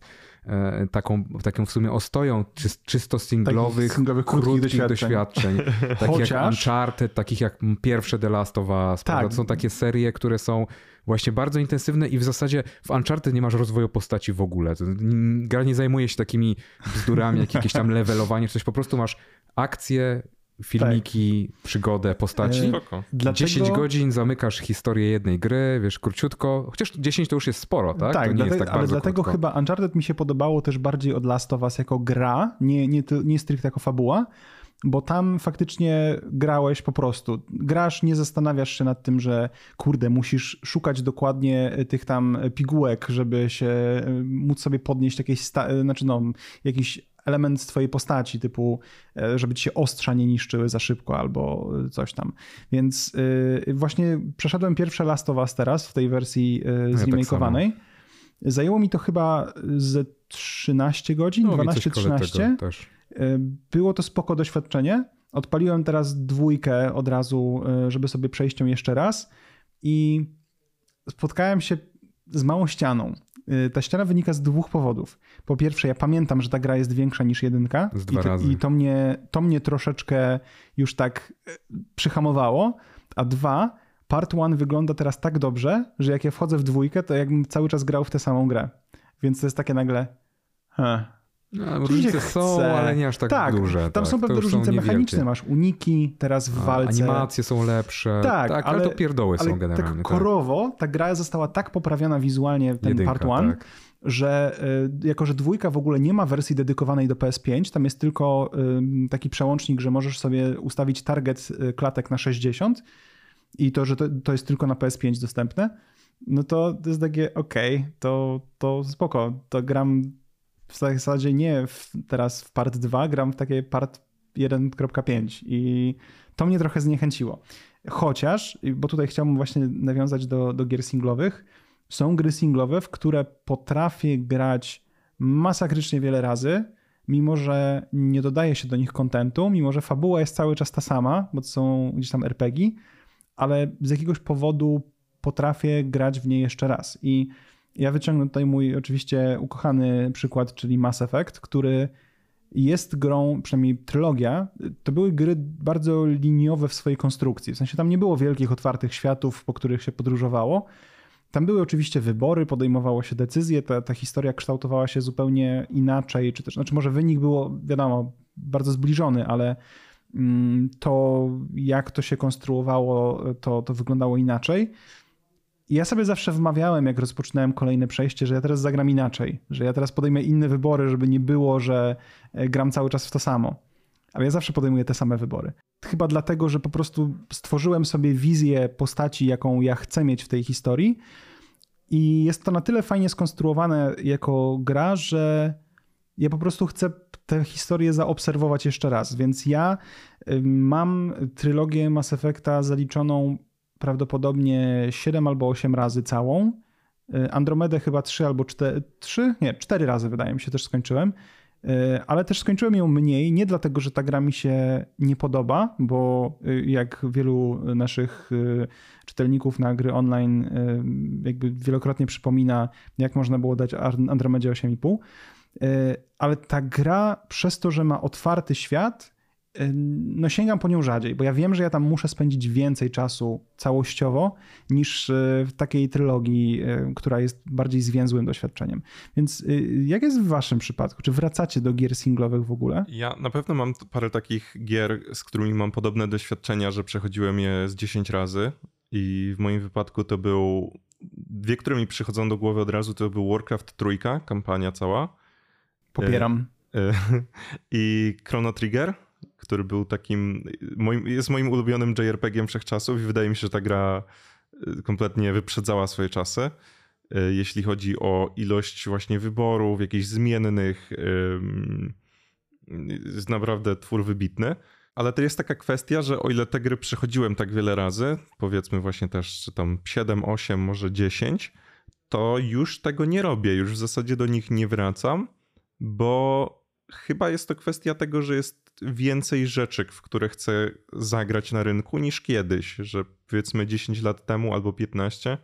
taką, taką w sumie ostoją czysto singlowych, singlowych krótkich, doświadczeń. doświadczeń. takich Chociaż... jak Uncharted, takich jak pierwsze The Last of Us. Tak. To są takie serie, które są właśnie bardzo intensywne i w zasadzie w Uncharted nie masz rozwoju postaci w ogóle. Gra nie zajmuje się takimi bzdurami, jak jakieś tam levelowanie, czy coś. Po prostu masz akcję, filmiki, tak. przygodę postaci. E, Dlatego... 10 godzin zamykasz historię jednej gry, wiesz, króciutko. Chociaż 10 to już jest sporo, tak? Tak, dlatego, tak ale dlatego krótko. chyba Uncharted mi się podobało też bardziej od Last of Us jako gra, nie, nie, nie stricte jako fabuła, bo tam faktycznie grałeś po prostu. Grasz, nie zastanawiasz się nad tym, że kurde, musisz szukać dokładnie tych tam pigułek, żeby się móc sobie podnieść jakieś, sta- znaczy no, jakiś element z twojej postaci, typu e, żeby ci się ostrza nie niszczyły za szybko albo coś tam. Więc e, właśnie przeszedłem pierwsze Last of Us teraz w tej wersji e, no zremakeowanej. Tak Zajęło mi to chyba ze 13 godzin, no, 12-13. Było to spoko doświadczenie. Odpaliłem teraz dwójkę od razu, żeby sobie przejść ją jeszcze raz i spotkałem się z małą ścianą. Y, ta ściana wynika z dwóch powodów. Po pierwsze, ja pamiętam, że ta gra jest większa niż jedynka. Z dwa i, to, razy. I to mnie, to mnie troszeczkę już tak y, przyhamowało. A dwa, part one wygląda teraz tak dobrze, że jak ja wchodzę w dwójkę, to jakbym cały czas grał w tę samą grę. Więc to jest takie nagle. Huh, no, różnice są, ale nie aż tak, tak duże. Tam tak, są pewne różnice mechaniczne. Masz uniki teraz w A, walce. Animacje są lepsze. Tak, tak ale, ale, to pierdoły ale są generalnie. Tak korowo ta gra została tak poprawiona wizualnie, ten Jedynka, part one, tak. że y, jako, że dwójka w ogóle nie ma wersji dedykowanej do PS5, tam jest tylko y, taki przełącznik, że możesz sobie ustawić target y, klatek na 60 i to, że to, to jest tylko na PS5 dostępne, no to to jest takie okej, okay, to, to spoko, to gram w zasadzie nie w, teraz w part 2, gram w takie part 1.5 i to mnie trochę zniechęciło. Chociaż, bo tutaj chciałbym właśnie nawiązać do, do gier singlowych, są gry singlowe, w które potrafię grać masakrycznie wiele razy, mimo że nie dodaje się do nich kontentu, mimo że fabuła jest cały czas ta sama, bo to są gdzieś tam RPG, ale z jakiegoś powodu potrafię grać w nie jeszcze raz. I ja wyciągnę tutaj mój oczywiście ukochany przykład, czyli Mass Effect, który jest grą, przynajmniej trylogia, to były gry bardzo liniowe w swojej konstrukcji. W sensie tam nie było wielkich, otwartych światów, po których się podróżowało. Tam były oczywiście wybory, podejmowało się decyzje, ta, ta historia kształtowała się zupełnie inaczej, czy też, znaczy może wynik było, wiadomo, bardzo zbliżony, ale mm, to jak to się konstruowało, to, to wyglądało inaczej ja sobie zawsze wmawiałem, jak rozpoczynałem kolejne przejście, że ja teraz zagram inaczej, że ja teraz podejmę inne wybory, żeby nie było, że e, gram cały czas w to samo. Ale ja zawsze podejmuję te same wybory. Chyba dlatego, że po prostu stworzyłem sobie wizję postaci, jaką ja chcę mieć w tej historii. I jest to na tyle fajnie skonstruowane jako gra, że ja po prostu chcę tę historię zaobserwować jeszcze raz. Więc ja mam trylogię Mass Effecta zaliczoną prawdopodobnie 7 albo 8 razy całą. Y, Andromedę chyba 3 albo 4, 3, nie, 4 razy wydaje mi się też skończyłem. Y, ale też skończyłem ją mniej, nie dlatego, że ta gra mi się nie podoba, bo y, jak wielu naszych czytelników na gry online jakby wielokrotnie przypomina, jak można było dać Andromedzie 8,5. Ale ta gra przez to, że ma otwarty świat, no sięgam po nią rzadziej, bo ja wiem, że ja tam muszę spędzić więcej czasu całościowo niż e, w takiej trylogii, e, która jest bardziej zwięzłym doświadczeniem. Więc e, jak jest w waszym przypadku? Czy wracacie do gier singlowych w ogóle? Ja na pewno mam parę takich gier, z którymi mam podobne doświadczenia, że przechodziłem je z 10 razy i w moim wypadku to był dwie, które mi przychodzą do głowy od razu, to był Warcraft trójka, kampania cała. Popieram. I Chrono Trigger który był takim, moim, jest moim ulubionym JRPG-iem wszechczasów i wydaje mi się, że ta gra y, kompletnie wyprzedzała swoje czasy. Y, jeśli chodzi o ilość właśnie wyborów, jakichś zmiennych, jest naprawdę twór wybitny. Ale to jest taka kwestia, że o ile te gry przechodziłem tak wiele razy, powiedzmy właśnie też czy tam 7, 8, może 10, to już tego nie robię, już w zasadzie do nich nie wracam, bo chyba jest to kwestia tego, że jest więcej rzeczy, w które chcę zagrać na rynku niż kiedyś, że powiedzmy 10 lat temu albo 15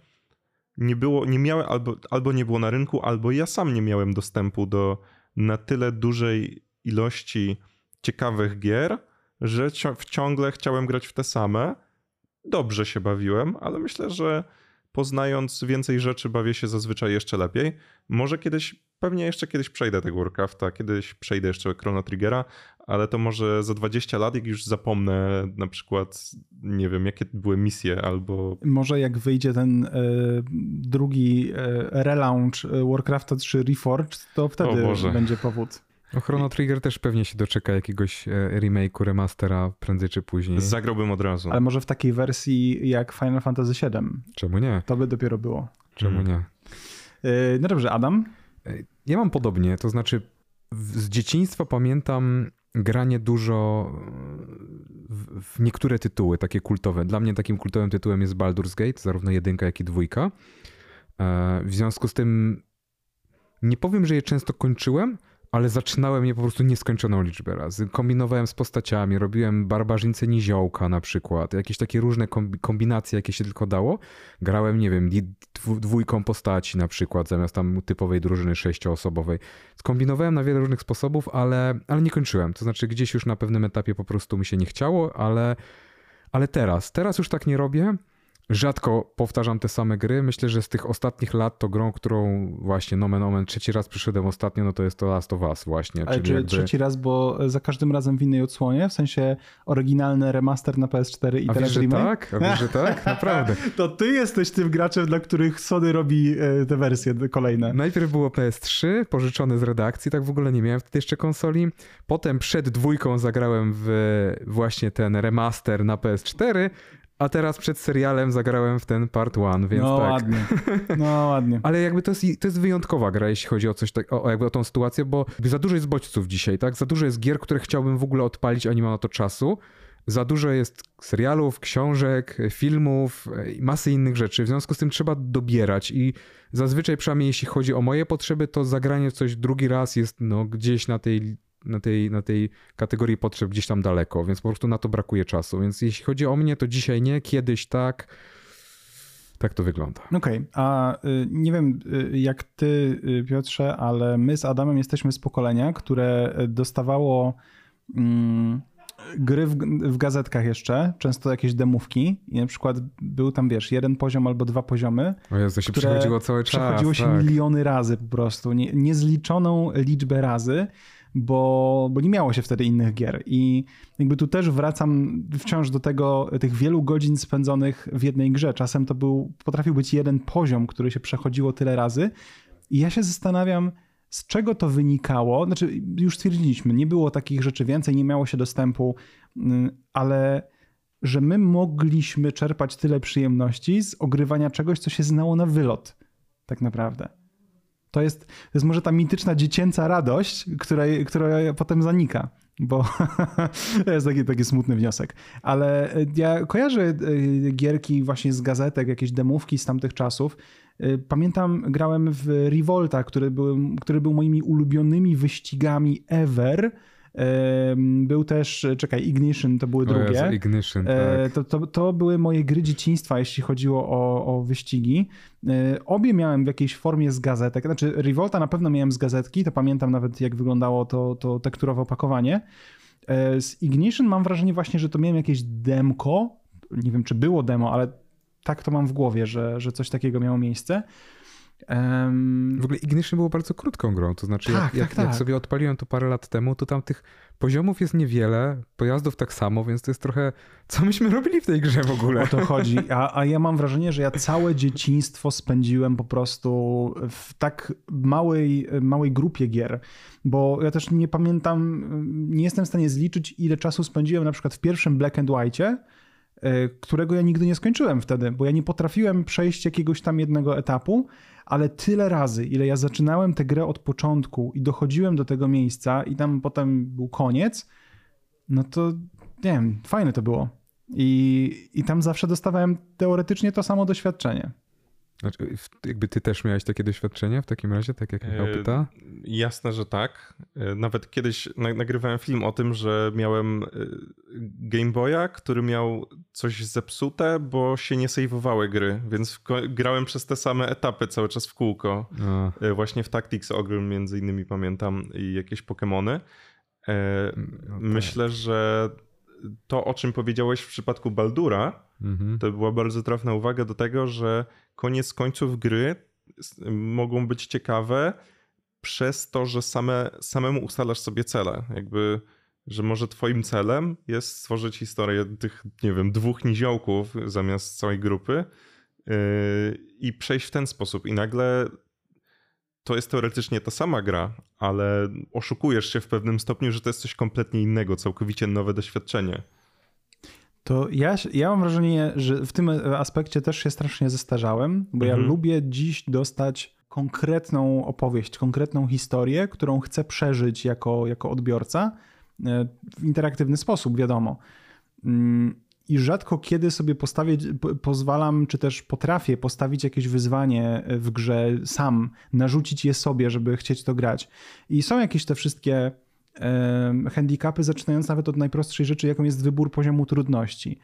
nie było, nie miałem albo, albo nie było na rynku, albo ja sam nie miałem dostępu do na tyle dużej ilości ciekawych gier, że ciągle chciałem grać w te same. Dobrze się bawiłem, ale myślę, że poznając więcej rzeczy, bawię się zazwyczaj jeszcze lepiej. Może kiedyś, pewnie jeszcze kiedyś przejdę tego Warcrafta, kiedyś przejdę jeszcze Chrono Triggera, ale to może za 20 lat, jak już zapomnę na przykład, nie wiem, jakie były misje albo... Może jak wyjdzie ten e, drugi e, relaunch e, Warcrafta 3 Reforged, to wtedy będzie powód. No Chrono Trigger też pewnie się doczeka jakiegoś e, remake'u, remastera prędzej czy później. Zagrałbym od razu. Ale może w takiej wersji jak Final Fantasy VII. Czemu nie? To by dopiero było. Czemu Hmm. nie? Yy, No dobrze, Adam? Ja mam podobnie, to znaczy z dzieciństwa pamiętam granie dużo w, w niektóre tytuły, takie kultowe. Dla mnie takim kultowym tytułem jest Baldur's Gate, zarówno jedynka, jak i dwójka. E, W związku z tym nie powiem, że je często kończyłem, ale zaczynałem je po prostu nieskończoną liczbę razy. Kombinowałem z postaciami, robiłem barbarzyńcę niziołka na przykład, jakieś takie różne kombi- kombinacje, jakie się tylko dało. Grałem, nie wiem, dwójką postaci na przykład, zamiast tam typowej drużyny sześcioosobowej. Skombinowałem na wiele różnych sposobów, ale, ale nie kończyłem. To znaczy gdzieś już na pewnym etapie po prostu mi się nie chciało, ale, ale teraz, teraz już tak nie robię. Rzadko powtarzam te same gry. Myślę, że z tych ostatnich lat to grą, którą właśnie nomen omen trzeci raz przyszedłem ostatnio, no to jest to Last of Us właśnie. Ale czyli czy jakby- trzeci raz, bo za każdym razem w innej odsłonie? W sensie oryginalny remaster na PS4 i A teraz wiesz, remake? tak? A wiesz, że tak? Naprawdę. To ty jesteś tym graczem, dla których Sony robi e, te wersje kolejne. Najpierw było PS3, pożyczone z redakcji, tak w ogóle nie miałem wtedy jeszcze konsoli. Potem przed dwójką zagrałem w właśnie ten remaster na PS4, a teraz przed serialem zagrałem w ten part one, więc no tak. ładnie, no ładnie. Ale jakby to jest, to jest wyjątkowa gra, jeśli chodzi o coś tak, o, jakby o tą sytuację, bo za dużo jest bodźców dzisiaj, tak? Za dużo jest gier, które chciałbym w ogóle odpalić, a nie mam na to czasu. Za dużo jest serialów, książek, filmów masy innych rzeczy. W związku z tym trzeba dobierać i zazwyczaj przynajmniej jeśli chodzi o moje potrzeby, to zagranie w coś drugi raz jest no, gdzieś na tej, na, tej, na tej kategorii potrzeb gdzieś tam daleko, więc po prostu na to brakuje czasu. Więc jeśli chodzi o mnie, to dzisiaj nie, kiedyś tak. Tak to wygląda. Okej, a y, nie wiem y, jak ty, y, Piotrze, ale my z Adamem jesteśmy z pokolenia, które dostawało mm, gry w, w gazetkach jeszcze, często jakieś demówki i na przykład był tam, wiesz, jeden poziom albo dwa poziomy, O Jezu, to się przechodziło cały czas. przechodziło się tak. miliony razy po prostu, nie, niezliczoną liczbę razy, bo, bo nie miało się wtedy innych gier. I jakby tu też wracam wciąż do tego, tych wielu godzin spędzonych w jednej grze. Czasem to był, potrafił być jeden poziom, który się przechodziło tyle razy. I ja się zastanawiam, z czego to wynikało. Znaczy, już stwierdziliśmy, nie było takich rzeczy więcej, nie miało się dostępu, mm, ale że my mogliśmy czerpać tyle przyjemności z ogrywania czegoś, co się znało na wylot, tak naprawdę. To jest, to jest może ta mityczna dziecięca radość, której, która potem zanika, bo to jest taki, taki smutny wniosek. Ale ja kojarzę y, gierki właśnie z gazetek, jakieś demówki z tamtych czasów. Y, Pamiętam, grałem w Revolta, który był, który był moimi ulubionymi wyścigami ever. Był też, czekaj, Ignition to były O Jezu, drugie. Ignition, E, tak. To, to, to były moje gry dzieciństwa, jeśli chodziło o, o wyścigi. E, Obie miałem w jakiejś formie z gazetek. Znaczy, Revolta na pewno miałem z gazetki, to pamiętam nawet, jak wyglądało to, to tekturowe opakowanie. E, Z Ignition mam wrażenie właśnie, że to miałem jakieś demko. Nie wiem, czy było demo, ale tak to mam w głowie, że, że coś takiego miało miejsce. Em, W ogóle Ignition było bardzo krótką grą, to znaczy Tak, jak, jak, tak, tak. jak sobie odpaliłem to parę lat temu, to tam tych poziomów jest niewiele, pojazdów tak samo, więc to jest trochę, co myśmy robili w tej grze w ogóle? O to chodzi. A, a ja mam wrażenie, że ja całe dzieciństwo spędziłem po prostu w tak małej, małej grupie gier, bo ja też nie pamiętam, nie jestem w stanie zliczyć, ile czasu spędziłem na przykład w pierwszym Black and White'cie, którego ja nigdy nie skończyłem wtedy, bo ja nie potrafiłem przejść jakiegoś tam jednego etapu, ale tyle razy, ile ja zaczynałem tę grę od początku i dochodziłem do tego miejsca i tam potem był koniec, no to nie wiem, fajne to było. I, I tam zawsze dostawałem teoretycznie to samo doświadczenie. Znaczy, jakby ty też miałeś takie doświadczenie w takim razie, tak jak Michał E, pyta? Jasne, że tak. E, Nawet kiedyś na- nagrywałem film o tym, że miałem e, Game Boya, który miał coś zepsute, bo się nie sejwowały gry, więc grałem przez te same etapy cały czas w kółko. A, Właśnie w Tactics Ogre między innymi pamiętam i jakieś Pokémony. Tak. Myślę, że to, o czym powiedziałeś w przypadku Baldura, Mhm. to była bardzo trafna uwaga do tego, że koniec końców gry mogą być ciekawe przez to, że same, samemu ustalasz sobie cele. Jakby, że może twoim celem jest stworzyć historię tych, nie wiem, dwóch niziołków zamiast całej grupy yy, i przejść w ten sposób. I nagle to jest teoretycznie ta sama gra, ale oszukujesz się w pewnym stopniu, że to jest coś kompletnie innego, całkowicie nowe doświadczenie. To ja, ja mam wrażenie, że w tym aspekcie też się strasznie zestarzałem, bo mhm. ja lubię dziś dostać konkretną opowieść, konkretną historię, którą chcę przeżyć jako, jako odbiorca e, w interaktywny sposób, wiadomo. Mm, I rzadko kiedy sobie postawić, pozwalam, czy też potrafię postawić jakieś wyzwanie w grze sam, narzucić je sobie, żeby chcieć to grać. I są jakieś te wszystkie handicapy, zaczynając nawet od najprostszej rzeczy, jaką jest wybór poziomu trudności.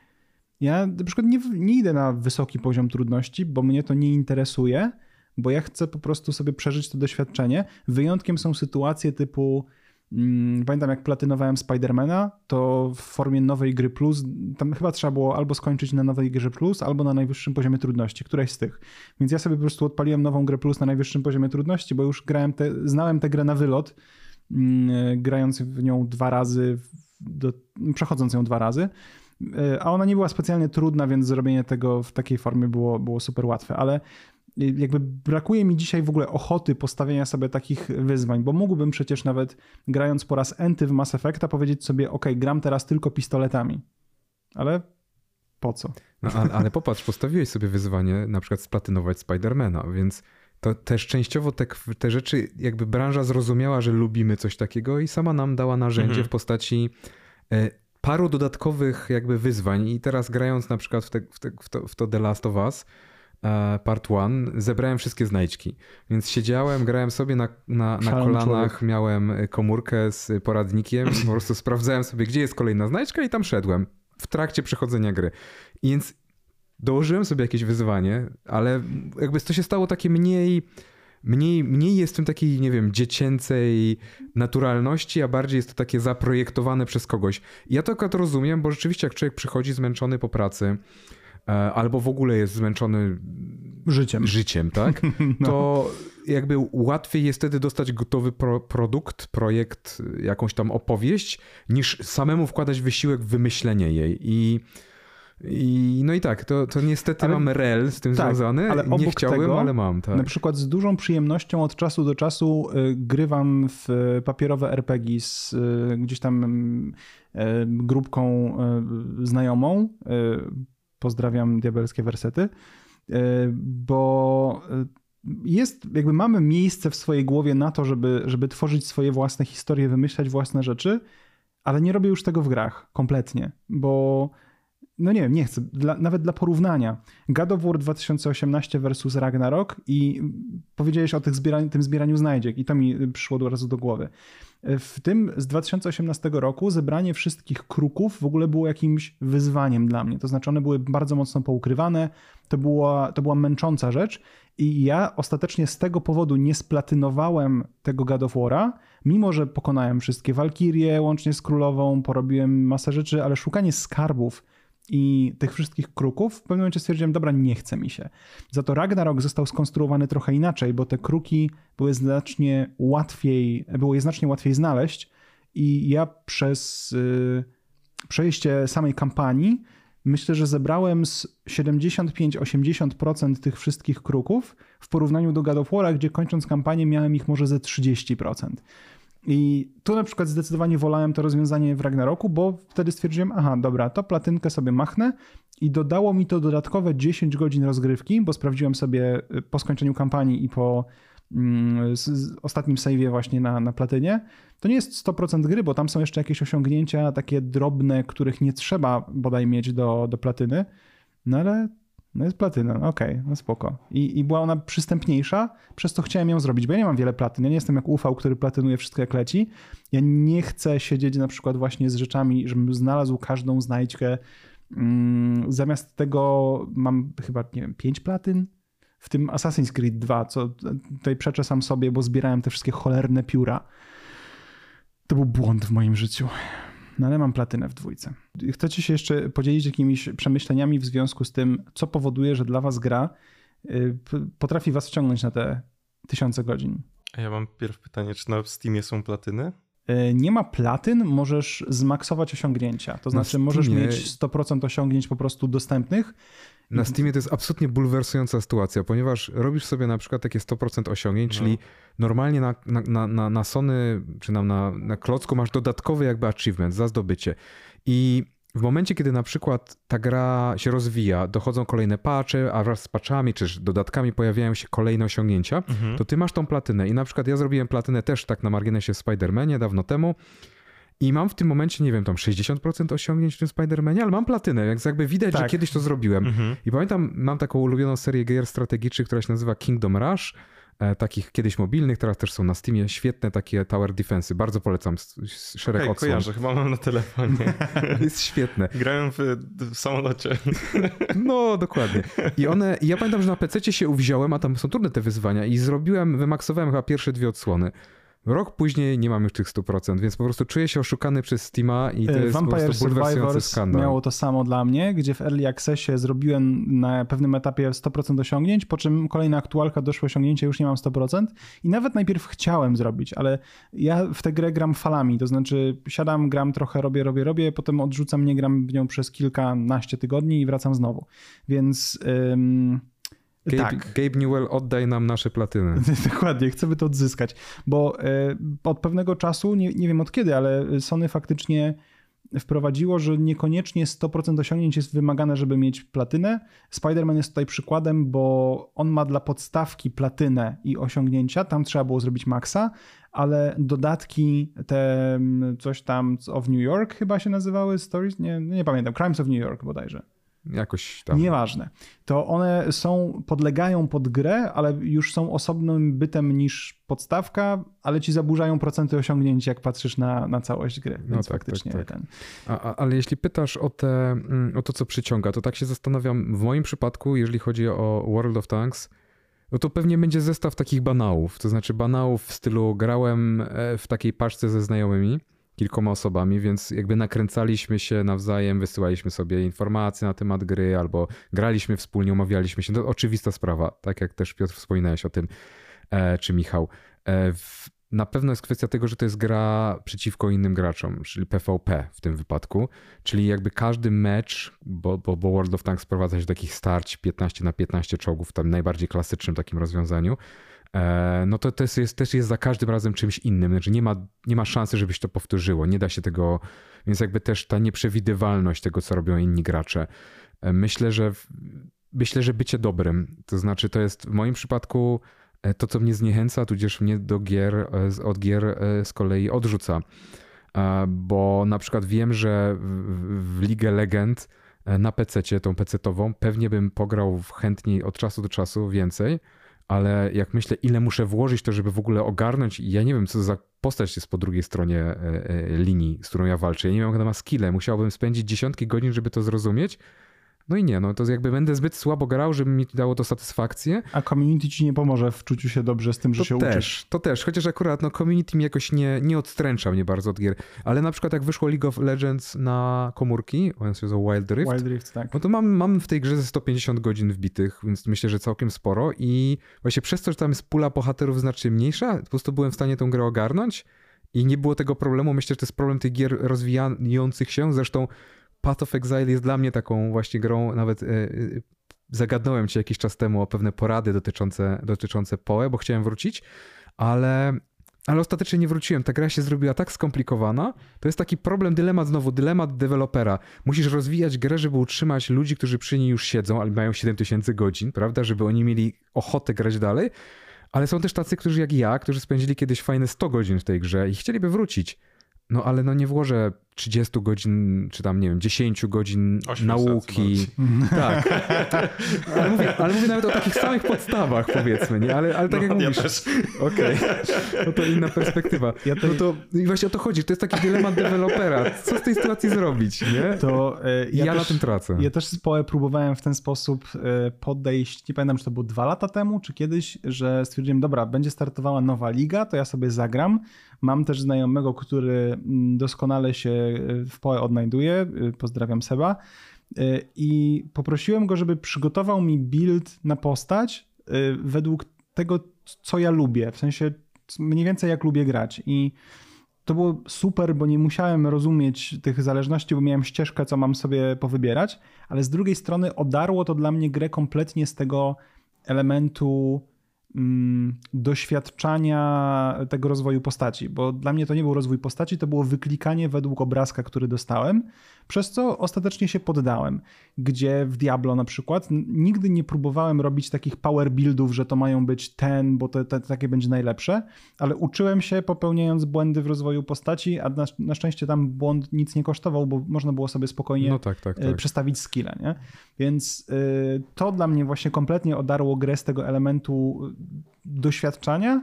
Ja na przykład nie, nie idę na wysoki poziom trudności, bo mnie to nie interesuje, bo ja chcę po prostu sobie przeżyć to doświadczenie. Wyjątkiem są sytuacje typu. Hmm, pamiętam, jak platynowałem Spidermana, to w formie nowej gry plus, tam chyba trzeba było albo skończyć na nowej grze plus, albo na najwyższym poziomie trudności, któreś z tych. Więc ja sobie po prostu odpaliłem nową grę plus na najwyższym poziomie trudności, bo już grałem te, znałem tę grę na wylot Mm, grając w nią dwa razy, do, przechodząc ją dwa razy. E, a ona nie była specjalnie trudna, więc zrobienie tego w takiej formie było, było super łatwe, ale jakby brakuje mi dzisiaj w ogóle ochoty postawienia sobie takich wyzwań, bo mógłbym przecież nawet grając po raz enty w Mass Effecta powiedzieć sobie, ok, gram teraz tylko pistoletami, ale po co? No, ale, ale popatrz, postawiłeś sobie wyzwanie na przykład splatynować Spidermana, więc to też częściowo te, te rzeczy, jakby branża zrozumiała, że lubimy coś takiego i sama nam dała narzędzie mhm. w postaci e, paru dodatkowych jakby wyzwań i teraz grając na przykład w, te, w, te, w, to, w to The Last of Us e, Part One, zebrałem wszystkie znajdźki. Więc siedziałem, grałem sobie na, na, na kolanach, człowiek. miałem komórkę z poradnikiem po prostu sprawdzałem sobie, gdzie jest kolejna znajdźka i tam szedłem w trakcie przechodzenia gry. I więc dołożyłem sobie jakieś wyzwanie, ale jakby to się stało takie mniej, mniej, mniej jest w tym takiej, nie wiem, dziecięcej naturalności, a bardziej jest to takie zaprojektowane przez kogoś. Ja to akurat rozumiem, bo rzeczywiście jak człowiek przychodzi zmęczony po pracy, e, albo w ogóle jest zmęczony życiem, życiem tak? no. to jakby łatwiej jest wtedy dostać gotowy pro produkt, projekt, jakąś tam opowieść, niż samemu wkładać wysiłek w wymyślenie jej. I i, no i tak, to, to niestety ale, mam rel z tym tak, związany. Ale nie chciałem, tego, ale mam. Tak. Na przykład z dużą przyjemnością od czasu do czasu y, grywam w papierowe RPG z y, gdzieś tam y, grupką znajomą. Pozdrawiam diabelskie wersety. Bo jest, jakby mamy miejsce w swojej głowie na to, żeby, żeby tworzyć swoje własne historie, wymyślać własne rzeczy, ale nie robię już tego w grach kompletnie, bo no nie wiem, nie chcę, dla, nawet dla porównania. God of War 2018 versus Ragnarok i powiedziałeś o tych zbieraniu, tym zbieraniu znajdziek i to mi przyszło od razu do głowy. W tym z 2018 roku zebranie wszystkich kruków w ogóle było jakimś wyzwaniem dla mnie. To znaczy one były bardzo mocno poukrywane, to była, to była męcząca rzecz i ja ostatecznie z tego powodu nie splatynowałem tego God of War'a, mimo że pokonałem wszystkie Walkirie łącznie z królową, porobiłem masę rzeczy, ale szukanie skarbów i tych wszystkich kruków, w pewnym momencie stwierdziłem, dobra, nie chce mi się. Za to Ragnarok został skonstruowany trochę inaczej, bo te kruki były znacznie łatwiej, było je znacznie łatwiej znaleźć i ja przez y, przejście samej kampanii myślę, że zebrałem z 75-80% tych wszystkich kruków w porównaniu do God of War, gdzie kończąc kampanię miałem ich może ze 30%. I tu na przykład zdecydowanie wolałem to rozwiązanie w Ragnaroku, bo wtedy stwierdziłem, aha, dobra, to platynkę sobie machnę i dodało mi to dodatkowe 10 godzin rozgrywki, bo sprawdziłem sobie y, po skończeniu kampanii i po mm, z, z ostatnim save'ie właśnie na, na platynie. To nie jest 100% gry, bo tam są jeszcze jakieś osiągnięcia takie drobne, których nie trzeba bodaj mieć do, do platyny, no ale no jest platyna, okej, okay, no spoko. I, I była ona przystępniejsza, przez to chciałem ją zrobić, bo ja nie mam wiele platyn, ja nie jestem jak ufał, który platynuje wszystko jak leci. Ja nie chcę siedzieć na przykład właśnie z rzeczami, żebym znalazł każdą znajdźkę. Mm, zamiast tego mam chyba, nie wiem, pięć platyn, w tym Assassin's Creed 2, co tutaj przeczesam sobie, bo zbierałem te wszystkie cholerne pióra. To był błąd w moim życiu. No ale mam platynę w dwójce. Chcecie się jeszcze podzielić jakimiś przemyśleniami w związku z tym, co powoduje, że dla was gra y, potrafi was wciągnąć na te tysiące godzin? Ja mam pierwsze pytanie, czy na Steamie są platyny? Y, nie ma platyn, możesz zmaksować osiągnięcia. To znaczy, możesz mieć 100% osiągnięć po prostu dostępnych Na Steamie to jest absolutnie bulwersująca sytuacja, ponieważ robisz sobie na przykład takie 100% osiągnięć, no. czyli normalnie na, na, na, na Sony, czy na, na, na klocku masz dodatkowy jakby achievement za zdobycie. I w momencie, kiedy na przykład ta gra się rozwija, dochodzą kolejne patche, a wraz z patchami czy dodatkami pojawiają się kolejne osiągnięcia, mhm. to ty masz tą platynę. I na przykład ja zrobiłem platynę też tak na marginesie w Spider-Manie dawno temu. I mam w tym momencie, nie wiem, tam 60% osiągnięć w tym Spider-Manie, ale mam platynę, więc jakby widać, tak. że kiedyś to zrobiłem. Mhm. I pamiętam, mam taką ulubioną serię gier strategicznych, która się nazywa Kingdom Rush E, takich kiedyś mobilnych, teraz też są na Steamie, świetne takie tower defensy, bardzo polecam, szereg Hej, odsłon. kojarzę, chyba mam na telefonie. jest świetne. Grałem w, w samolocie. no, dokładnie. I one, ja pamiętam, że na PC się uwziąłem, a tam są trudne te wyzwania i zrobiłem, wymaksowałem chyba pierwsze dwie odsłony. Rok później nie mam już tych 100%, więc po prostu czuję się oszukany przez Steama i to e, jest Vampire po prostu bulwersujący skandal. miało to samo dla mnie, gdzie w Early Accessie zrobiłem na pewnym etapie 100% osiągnięć, po czym kolejna aktualka doszło osiągnięcie, już nie mam 100% i nawet najpierw chciałem zrobić, ale ja w tę grę gram falami, to znaczy siadam, gram trochę, robię, robię, robię, potem odrzucam, nie gram w nią przez kilkanaście tygodni i wracam znowu. Więc... Ym Gabe, tak. Gabe Newell, oddaj nam nasze platyny. Dokładnie, chcemy to odzyskać, bo e, od pewnego czasu, nie, nie wiem od kiedy, ale Sony faktycznie wprowadziło, że niekoniecznie 100% osiągnięć jest wymagane, żeby mieć platynę. Spider-Man jest tutaj przykładem, bo on ma dla podstawki platynę i osiągnięcia, tam trzeba było zrobić maksa, ale dodatki te coś tam of New York chyba się nazywały, stories, nie, nie pamiętam, Crimes of New York bodajże jakoś tam. Nieważne. To one są, podlegają pod grę, ale już są osobnym bytem niż podstawka, ale ci zaburzają procenty osiągnięć, jak patrzysz na, na całość gry. No Więc tak, faktycznie tak, tak. ten. A, a, ale jeśli pytasz o, te, mm, o to, co przyciąga, to tak się zastanawiam, w moim przypadku, jeżeli chodzi o World of Tanks, no to pewnie będzie zestaw takich banałów. To znaczy banałów w stylu grałem e, w takiej paczce ze znajomymi, kilkoma osobami, więc jakby nakręcaliśmy się nawzajem, wysyłaliśmy sobie informacje na temat gry albo graliśmy wspólnie, umawialiśmy się. To oczywista sprawa, tak jak też Piotr wspominałeś o tym, e, czy Michał. E, na pewno jest kwestia tego, że to jest gra przeciwko innym graczom, czyli PvP w tym wypadku, czyli jakby każdy mecz, bo, bo, bo World of Tanks sprowadza się do takich starć 15 na 15 czołgów w tym najbardziej klasycznym takim rozwiązaniu, no to też jest, też jest za każdym razem czymś innym. Znaczy nie ma, nie ma szansy, żebyś to powtórzyło. Nie da się tego, więc jakby też ta nieprzewidywalność tego, co robią inni gracze. E, myślę, że myślę, że bycie dobrym, to znaczy to jest w moim przypadku e, to, co mnie zniechęca, tudzież mnie do gier, od gier z kolei odrzuca. Bo na przykład wiem, że w, w Ligę Legend na PC, tą PC-tową, pewnie bym pograł chętniej od czasu do czasu więcej, ale jak myślę, ile muszę włożyć to, żeby w ogóle ogarnąć, ja nie wiem, co za postać jest po drugiej stronie e, e, linii, z którą ja walczę. Ja nie wiem, jak ona ma skille. Musiałbym spędzić dziesiątki godzin, żeby to zrozumieć, no i nie, no to jakby będę zbyt słabo grał, żeby mi dało to satysfakcję. A community ci nie pomoże w czuciu się dobrze z tym, że to się też, uczysz. To też, chociaż akurat no community mi jakoś nie, nie odstręcza mnie bardzo od gier. Ale na przykład jak wyszło League of Legends na komórki, on się nazywa Wild Rift. Wild Rift, tak. No to mam, mam w tej grze ze 150 godzin wbitych, więc myślę, że całkiem sporo i właśnie przez to, że tam jest pula bohaterów znacznie mniejsza, po prostu byłem w stanie tą grę ogarnąć i nie było tego problemu. Myślę, że to jest problem tych gier rozwijających się. Zresztą Path of Exile jest dla mnie taką właśnie grą, nawet e, e, zagadnąłem ci jakiś czas temu o pewne porady dotyczące, dotyczące PoE, bo chciałem wrócić, ale, ale ostatecznie nie wróciłem. Ta gra się zrobiła tak skomplikowana. To jest taki problem, dylemat znowu, dylemat dewelopera. Musisz rozwijać grę, żeby utrzymać ludzi, którzy przy niej już siedzą, ale mają 7000 godzin, prawda, żeby oni mieli ochotę grać dalej. Ale są też tacy, którzy jak ja, którzy spędzili kiedyś fajne 100 godzin w tej grze i chcieliby wrócić. No ale no nie włożę 30 godzin, czy tam nie wiem, 10 godzin nauki. Tak. ale, mówię, ale mówię nawet o takich samych podstawach, powiedzmy, nie? Ale, ale tak no, jak ja mówisz. Okej. Okay. No to inna perspektywa. Ja to... No to i właśnie o to chodzi. To jest taki dylemat dewelopera. Co z tej sytuacji zrobić, nie? To e, ja, ja też, na tym tracę. Ja też z POE próbowałem w ten sposób e, podejść, nie pamiętam, czy to było dwa lata temu, czy kiedyś, że stwierdziłem, dobra, będzie startowała nowa liga, to ja sobie zagram. Mam też znajomego, który mm, doskonale się w POE odnajduję, y, pozdrawiam Seba, y, i poprosiłem go, żeby przygotował mi build na postać y, według tego, co ja lubię, w sensie mniej więcej jak lubię grać. I to było super, bo nie musiałem rozumieć tych zależności, bo miałem ścieżkę, co mam sobie powybierać, ale z drugiej strony odarło to dla mnie grę kompletnie z tego elementu doświadczania tego rozwoju postaci, bo dla mnie to nie był rozwój postaci, to było wyklikanie według obrazka, który dostałem, przez co ostatecznie się poddałem. Gdzie w Diablo na przykład nigdy nie próbowałem robić takich power buildów, że to mają być ten, bo to, to, to takie będzie najlepsze, ale uczyłem się popełniając błędy w rozwoju postaci, a na, na, szczęście tam błąd nic nie kosztował, bo można było sobie spokojnie no tak, tak, tak. przestawić skille, nie? Więc y, to dla mnie właśnie kompletnie odarło grę z tego elementu doświadczania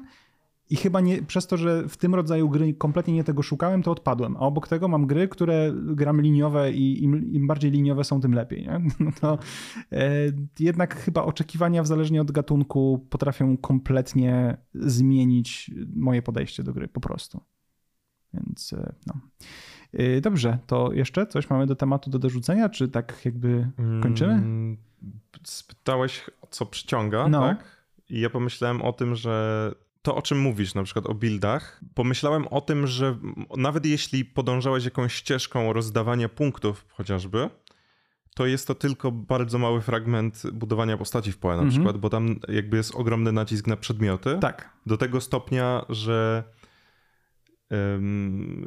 i chyba nie, przez to, że w tym rodzaju gry kompletnie nie tego szukałem, to odpadłem. A obok tego mam gry, które gram liniowe i im, im bardziej liniowe są, tym lepiej. Nie? No to e, jednak chyba oczekiwania, w zależnie od gatunku, potrafią kompletnie zmienić moje podejście do gry po prostu. Więc e, no. E, dobrze, to jeszcze coś mamy do tematu do dorzucenia, czy tak jakby kończymy? Mm, spytałeś, co przyciąga, no. tak? I ja pomyślałem o tym, że to, o czym mówisz, na przykład o buildach, pomyślałem o tym, że nawet jeśli podążałeś jakąś ścieżką rozdawania punktów chociażby, to jest to tylko bardzo mały fragment budowania postaci w PoE na mhm. przykład, bo tam jakby jest ogromny nacisk na przedmioty. Tak. Do tego stopnia, że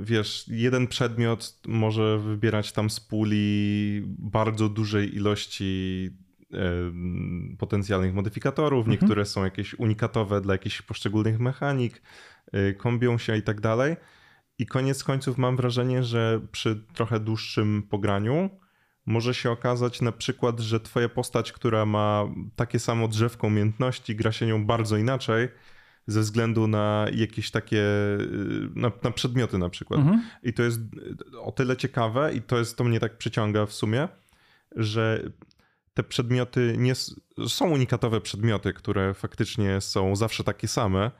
wiesz, jeden przedmiot może wybierać tam z puli bardzo dużej ilości potencjalnych modyfikatorów, mhm. niektóre są jakieś unikatowe dla jakichś poszczególnych mechanik, y, kombią się i tak dalej. I koniec końców mam wrażenie, że przy trochę dłuższym pograniu może się okazać na przykład, że twoja postać, która ma takie samo drzewko umiejętności, gra się nią bardzo inaczej ze względu na jakieś takie, y, na, na przedmioty na przykład. Mhm. I to jest o tyle ciekawe i to jest, to mnie tak przyciąga w sumie, że te przedmioty nie są unikatowe przedmioty, które faktycznie są zawsze takie same,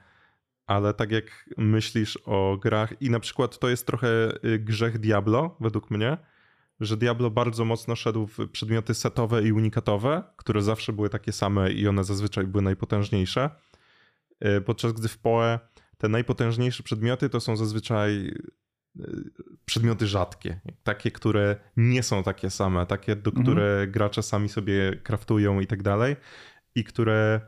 ale tak jak myślisz o grach i na przykład to jest trochę y, grzech Diablo według mnie, że Diablo bardzo mocno szedł w przedmioty setowe i unikatowe, które zawsze były takie same i one zazwyczaj były najpotężniejsze. Y, podczas gdy w PoE te najpotężniejsze przedmioty to są zazwyczaj przedmioty rzadkie, takie, które nie są takie same, takie, do mhm. które gracze sami sobie kraftują i tak dalej, i które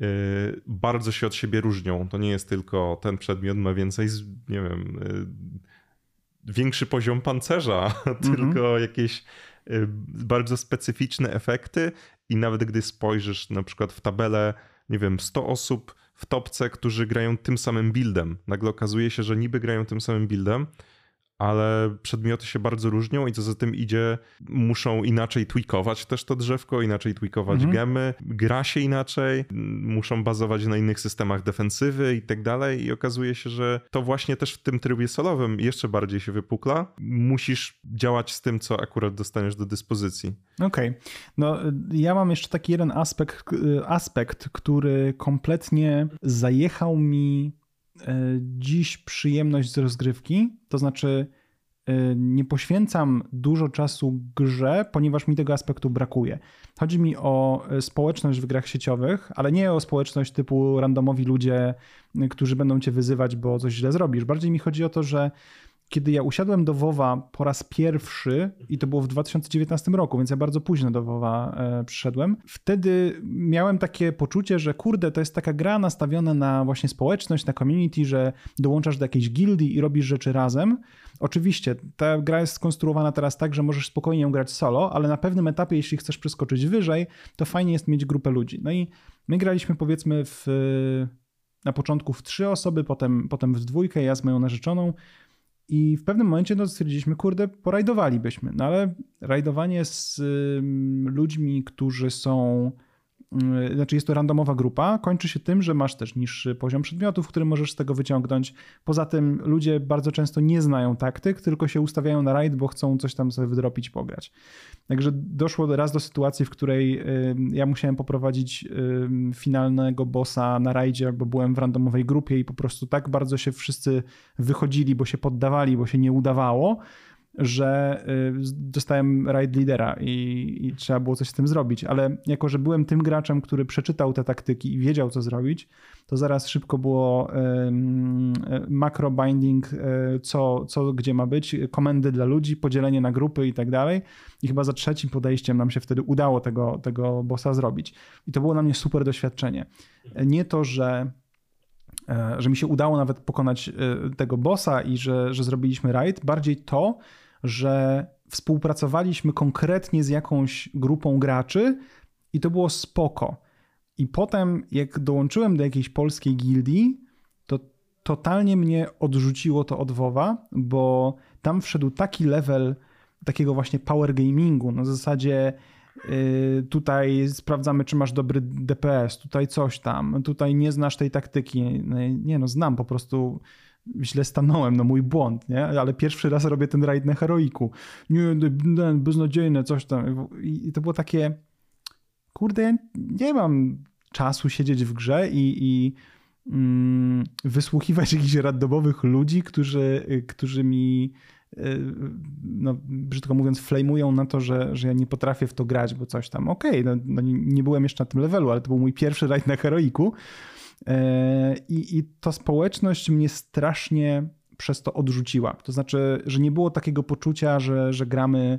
y, bardzo się od siebie różnią. To nie jest tylko ten przedmiot ma więcej, nie wiem, y, większy poziom pancerza, mhm. tylko jakieś y, bardzo specyficzne efekty i nawet gdy spojrzysz na przykład w tabelę, nie wiem, 100 osób w topce, którzy grają tym samym buildem. Nagle okazuje się, że niby grają tym samym buildem, ale przedmioty się bardzo różnią i co za tym idzie, muszą inaczej tweakować też to drzewko, inaczej tweakować mhm. gemy, gra się inaczej, muszą bazować na innych systemach defensywy i tak dalej i okazuje się, że to właśnie też w tym trybie solowym jeszcze bardziej się wypukla. Musisz działać z tym, co akurat dostaniesz do dyspozycji. Okej. Okay. No ja mam jeszcze taki jeden aspekt, aspekt, który kompletnie zajechał mi dziś przyjemność z rozgrywki, to znaczy e, nie poświęcam dużo czasu grze, ponieważ mi tego aspektu brakuje. Chodzi mi o e, społeczność w grach sieciowych, ale nie o społeczność typu randomowi ludzie, którzy będą cię wyzywać, bo coś źle zrobisz. Bardziej mi chodzi o to, że kiedy ja usiadłem do WoWa po raz pierwszy i to było w 2019 roku, więc ja bardzo późno do WoWa e, przyszedłem, wtedy miałem takie poczucie, że kurde, to jest taka gra nastawiona na właśnie społeczność, na community, że dołączasz do jakiejś gildii i robisz rzeczy razem. Oczywiście, ta gra jest skonstruowana teraz tak, że możesz spokojnie ją grać solo, ale na pewnym etapie, jeśli chcesz przeskoczyć wyżej, to fajnie jest mieć grupę ludzi. No i my graliśmy powiedzmy w na początku w trzy osoby, potem, potem w dwójkę, ja z moją narzeczoną. I w pewnym momencie no, stwierdziliśmy, kurde, porajdowalibyśmy. No ale rajdowanie z y, ludźmi, którzy są znaczy jest to randomowa grupa, kończy się tym, że masz też niższy poziom przedmiotów, który możesz z tego wyciągnąć. Poza tym ludzie bardzo często nie znają taktyk, tylko się ustawiają na raid, bo chcą coś tam sobie wydropić, pograć. Także doszło raz do sytuacji, w której y, ja musiałem poprowadzić y, finalnego bossa na rajdzie, bo byłem w randomowej grupie i po prostu tak bardzo się wszyscy wychodzili, bo się poddawali, bo się nie udawało, że y, dostałem raid lidera i, i, trzeba było coś z tym zrobić, ale jako, że byłem tym graczem, który przeczytał te taktyki i wiedział, co zrobić, to zaraz szybko było macro binding, co, co gdzie ma być, komendy dla ludzi, podzielenie na grupy i tak dalej. I chyba za trzecim podejściem nam się wtedy udało tego, tego bossa zrobić. I to było dla mnie super doświadczenie. Nie to, że e, że mi się udało nawet pokonać e, tego bossa i że, że zrobiliśmy raid, bardziej to, że współpracowaliśmy konkretnie z jakąś grupą graczy i to było spoko. I potem, jak dołączyłem do jakiejś polskiej gildii, to totalnie mnie odrzuciło to od WoWa, bo tam wszedł taki level takiego właśnie power gamingu, na zasadzie yy, tutaj sprawdzamy, czy masz dobry DPS, tutaj coś tam, tutaj nie znasz tej taktyki. No nie no, znam po prostu źle stanąłem, no mój błąd, nie? Ale pierwszy raz robię ten raid na heroiku. Nie, beznadziejne, coś tam. I to było takie, kurde, ja nie mam czasu siedzieć w grze i, i mm, wysłuchiwać jakichś randomowych ludzi, którzy, którzy mi y, no, brzydko mówiąc, flamują na to, że, że ja nie potrafię w to grać, bo coś tam. Okej, okay, no, no, nie byłem jeszcze na tym levelu, ale to był mój pierwszy rajd na heroiku. E, I, I to społeczność mnie strasznie przez to odrzuciła. To znaczy, że nie było takiego poczucia, że, że gramy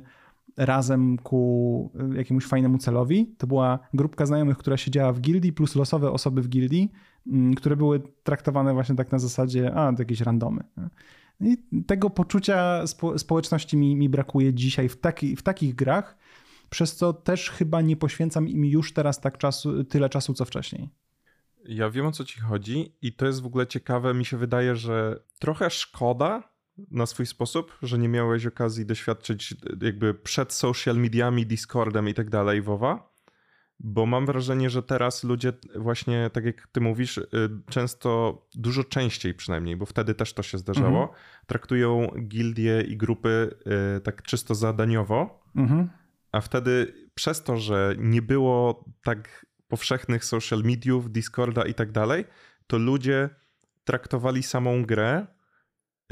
razem ku jakiemuś fajnemu celowi. To była grupka znajomych, która siedziała w gildii, plus losowe osoby w gildii, mm, które były traktowane właśnie tak na zasadzie, a to jakieś randomy. I tego poczucia spo, społeczności mi, mi brakuje dzisiaj w, taki, w takich grach, przez co też chyba nie poświęcam im już teraz tak czasu, tyle czasu, co wcześniej. Ja wiem o co ci chodzi i to jest w ogóle ciekawe. Mi się wydaje, że trochę szkoda na swój sposób, że nie miałeś okazji doświadczyć jakby przed social mediami, Discordem i tak dalej WoWa, bo mam wrażenie, że teraz ludzie właśnie, tak jak ty mówisz, y, często, dużo częściej przynajmniej, bo wtedy też to się zdarzało, mhm. traktują gildie i grupy y, tak czysto zadaniowo, mhm. a wtedy przez to, że nie było tak powszechnych social mediów, Discorda i tak dalej, to ludzie traktowali samą grę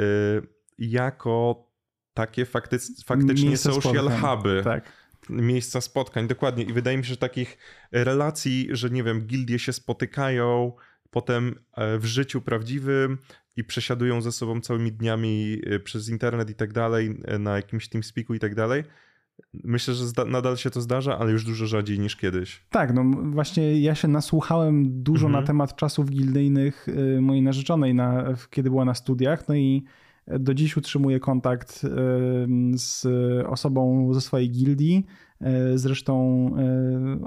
y, jako takie fakty- faktycznie Miejsce social spotkań. huby. Tak. Miejsca spotkań, dokładnie. I wydaje mi się, że takich relacji, że nie wiem, gildie się spotykają, potem e, w życiu prawdziwym i przesiadują ze sobą całymi dniami e, przez internet i tak dalej, e, na jakimś TeamSpeaku i tak dalej. Myślę, że nadal się to zdarza, ale już dużo rzadziej niż kiedyś. Tak, no właśnie ja się nasłuchałem dużo mhm. na temat czasów gildyjnych y, mojej narzeczonej, na, kiedy była na studiach, no i do dziś utrzymuję kontakt z osobą ze swojej gildii. Y, zresztą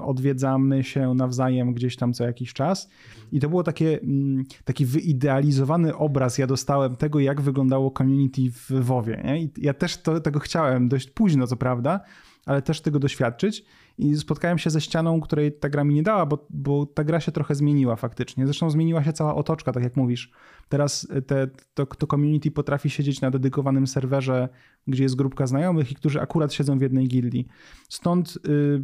odwiedzamy się nawzajem gdzieś tam co jakiś czas. I to było takie, mm, taki wyidealizowany obraz ja dostałem tego, jak wyglądało community w WoWie. Ja też to, tego chciałem dość późno, co prawda, ale też tego doświadczyć. I spotkałem się ze ścianą, której ta gra mi nie dała, bo, bo ta gra się trochę zmieniła faktycznie. Zresztą zmieniła się cała otoczka, tak jak mówisz. Teraz te, to, to community potrafi siedzieć na dedykowanym serwerze, gdzie jest grupka znajomych i którzy akurat siedzą w jednej gildii. Stąd y,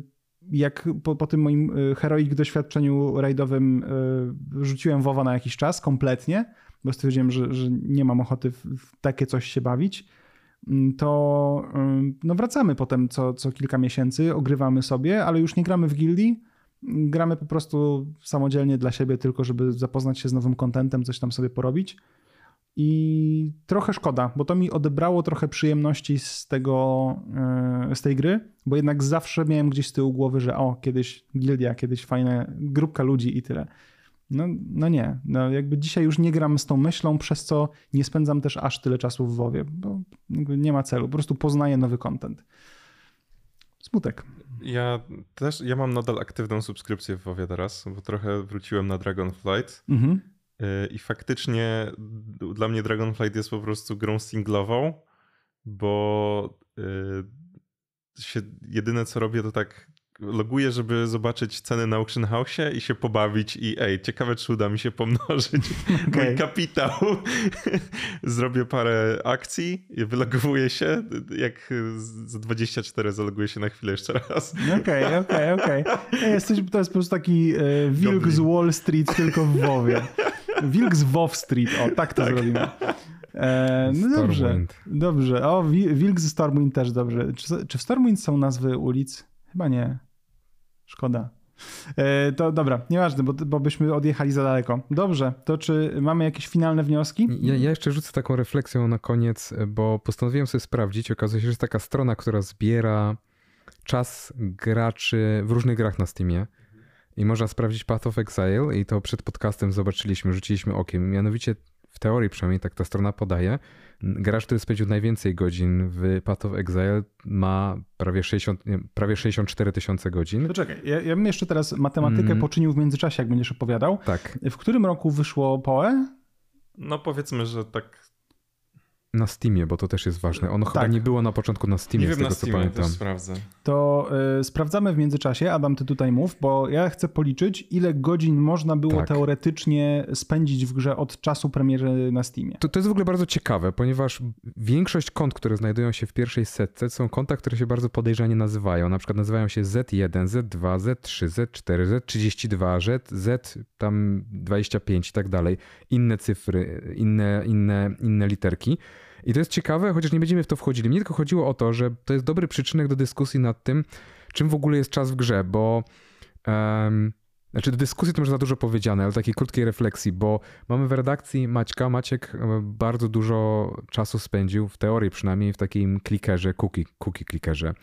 jak po, po, tym moim y, heroik doświadczeniu rajdowym rzuciłem WoWa na jakiś czas kompletnie, bo stwierdziłem, że, że nie mam ochoty w, takie coś się bawić, to no wracamy potem co, co kilka miesięcy, ogrywamy sobie, ale już nie gramy w gildii, gramy po prostu samodzielnie dla siebie, tylko żeby zapoznać się z nowym kontentem, coś tam sobie porobić. I trochę szkoda, bo to mi odebrało trochę przyjemności z tego, e, z tej gry, bo jednak zawsze miałem gdzieś z tyłu głowy, że o, kiedyś gildia, kiedyś fajna grupka ludzi i tyle. No, no nie, no jakby dzisiaj już nie gram z tą myślą, przez co nie spędzam też aż tyle czasu w WoWie, bo nie ma celu, po prostu poznaję nowy content. Smutek. Ja też, ja mam nadal aktywną subskrypcję w WoWie teraz, bo trochę wróciłem na Dragonflight. Mhm. Y, I faktycznie dla mnie Dragonflight jest po prostu grą singlową, bo y, się, jedyne co robię to tak loguję, żeby zobaczyć ceny na auction house i się pobawić i ej, ciekawe czy uda mi się pomnożyć okay. mój kapitał. Zrobię parę akcji, wylogowuję się, jak za 24 zaloguję się na chwilę jeszcze raz. Okej, okej, okej. Jesteś, to jest po prostu taki e, wilk z Wall Street tylko w WoWie. Wilk z WoW Street, o tak to tak. zrobimy. E, no dobrze, dobrze. O, Wilk ze Stormwind też dobrze. Czy, czy w Stormwind są nazwy ulic? Chyba nie. Szkoda. E, to dobra, nieważne, bo, bo byśmy odjechali za daleko. Dobrze, to czy mamy jakieś finalne wnioski? Ja, ja, jeszcze rzucę taką refleksją na koniec, bo postanowiłem sobie sprawdzić. Okazuje się, że jest taka strona, która zbiera czas graczy w różnych grach na Steamie. I można sprawdzić Path of Exile i to przed podcastem zobaczyliśmy, rzuciliśmy okiem. Mianowicie w teorii przynajmniej tak ta strona podaje, gracz, który spędził najwięcej godzin w Path of Exile ma prawie, 60, nie, prawie 64 tysiące godzin. To czekaj, ja, ja bym jeszcze teraz matematykę mm. poczynił w międzyczasie, jak będziesz opowiadał. Tak. W którym roku wyszło PoE? No powiedzmy, że tak na Steamie, bo to też jest ważne. Ono tak. chyba nie było na początku na Steamie, nie z wiem, tego na Steamie, co pamiętam. Sprawdzę. To y, sprawdzamy w międzyczasie. Adam, ty tutaj mów, bo ja chcę policzyć, ile godzin można było tak. teoretycznie spędzić w grze od czasu premiery na Steamie. To, to jest w ogóle bardzo ciekawe, ponieważ większość kont, które znajdują się w pierwszej setce, są konta, które się bardzo podejrzanie nazywają. Na przykład nazywają się Z1, Z2, Z3, Z4, Z32, Z, Z tam 25 i tak dalej. Inne cyfry, inne, inne, inne literki. I to jest ciekawe, chociaż nie będziemy w to wchodzili. Mnie tylko chodziło o to, że to jest dobry przyczynek do dyskusji nad tym, czym w ogóle jest czas w grze, bo. Um, znaczy, do dyskusji to może za dużo powiedziane, ale takiej krótkiej refleksji, bo mamy w redakcji Maćka. Maciek e, bardzo dużo czasu spędził, w teorii przynajmniej, w takim klikerze, cookie, cookie klikerze.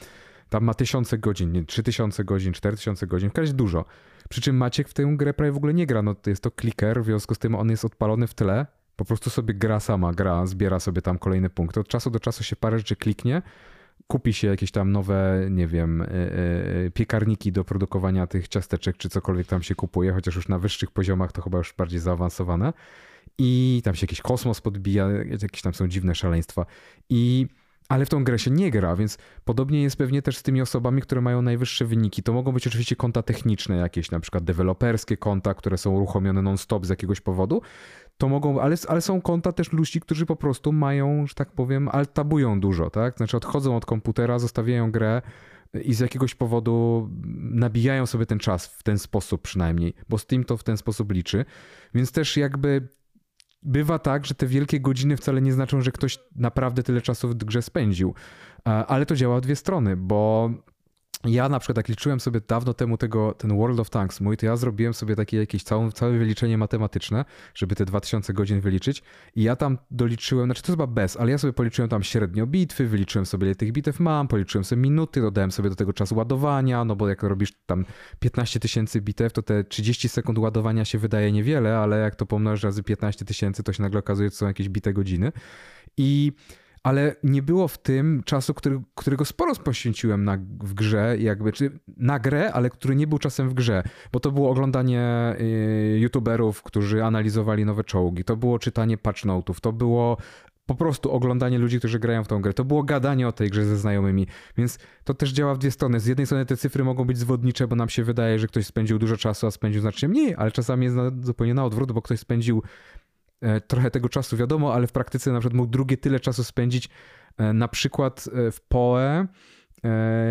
Tam ma tysiące godzin, nie, trzy tysiące godzin, cztery tysiące godzin, w każdym dużo. Przy czym Maciek w tę grę prawie w ogóle nie gra. No, to jest to kliker, w związku z tym on jest odpalony w tle po prostu sobie gra sama, gra, zbiera sobie tam kolejne punkty. Od czasu do czasu się parę rzeczy kliknie, kupi się jakieś tam nowe, nie wiem, e, e, piekarniki do produkowania tych ciasteczek, czy cokolwiek tam się kupuje, chociaż już na wyższych poziomach to chyba już bardziej zaawansowane. I tam się jakiś kosmos podbija, jakieś tam są dziwne szaleństwa. I ale w tą grę się nie gra, więc podobnie jest pewnie też z tymi osobami, które mają najwyższe wyniki. To mogą być oczywiście konta techniczne jakieś, na przykład deweloperskie konta, które są uruchomione non-stop z jakiegoś powodu. To mogą, ale, ale są konta też ludzi, którzy po prostu mają, że tak powiem, altabują dużo, tak? Znaczy odchodzą od komputera, zostawiają grę i z jakiegoś powodu nabijają sobie ten czas w ten sposób przynajmniej, bo Steam to w ten sposób liczy. Więc też jakby bywa tak, że te wielkie godziny wcale nie znaczą, że ktoś naprawdę tyle czasu w grze spędził. Ale to działa w dwie strony, bo ja na przykład jak liczyłem sobie dawno temu tego, ten World of Tanks mój, to ja zrobiłem sobie takie jakieś całe, całe wyliczenie matematyczne, żeby te 2000 godzin wyliczyć. I ja tam doliczyłem, znaczy to chyba bez, ale ja sobie policzyłem tam średnio bitwy, wyliczyłem sobie ile tych bitew mam, policzyłem sobie minuty, dodałem sobie do tego czas ładowania, no bo jak robisz tam 15 tysięcy bitew, to te 30 sekund ładowania się wydaje niewiele, ale jak to pomnożysz razy 15 tysięcy, to się nagle okazuje, że są jakieś bite godziny. I ale nie było w tym czasu, który, którego sporo poświęciłem na, w grze, jakby, czy na grę, ale który nie był czasem w grze, bo to było oglądanie y, youtuberów, którzy analizowali nowe czołgi, to było czytanie patch note'ów, to było po prostu oglądanie ludzi, którzy grają w tą grę. To było gadanie o tej grze ze znajomymi, więc to też działa w dwie strony. Z jednej strony te cyfry mogą być zwodnicze, bo nam się wydaje, że ktoś spędził dużo czasu, a spędził znacznie mniej, ale czasami jest na, zupełnie na odwrót, bo ktoś spędził trochę tego czasu wiadomo, ale w praktyce na przykład mógł drugie tyle czasu spędzić e, na przykład e, w POE.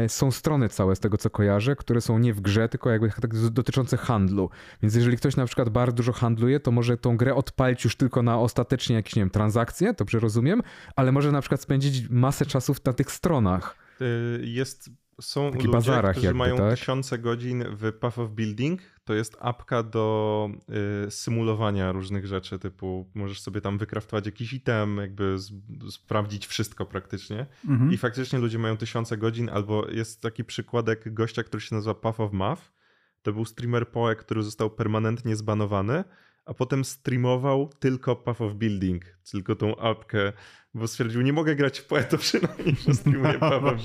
Są strony całe z tego, co kojarzę, które są nie w grze, tylko jakby tak dotyczące handlu. Więc jeżeli ktoś na przykład bardzo dużo handluje, to może tą grę odpalić już tylko na ostatecznie jakieś, nie wiem, transakcje, dobrze rozumiem, ale może na przykład spędzić masę czasu na tych stronach. Jest są Taki ludzie, którzy jakby, mają tak? tysiące godzin w Path of Building. To jest apka do y, symulowania różnych rzeczy, typu możesz sobie tam wykraftować jakiś item, jakby z, sprawdzić wszystko praktycznie. Mhm. I faktycznie ludzie mają tysiące godzin, albo jest taki przykładek gościa, który się nazywa Path of Math. To był streamer Poe, który został permanentnie zbanowany, a potem streamował tylko Path of Building, tylko tą apkę bo stwierdził, nie mogę grać w poetę przynajmniej, że streamuję Paweł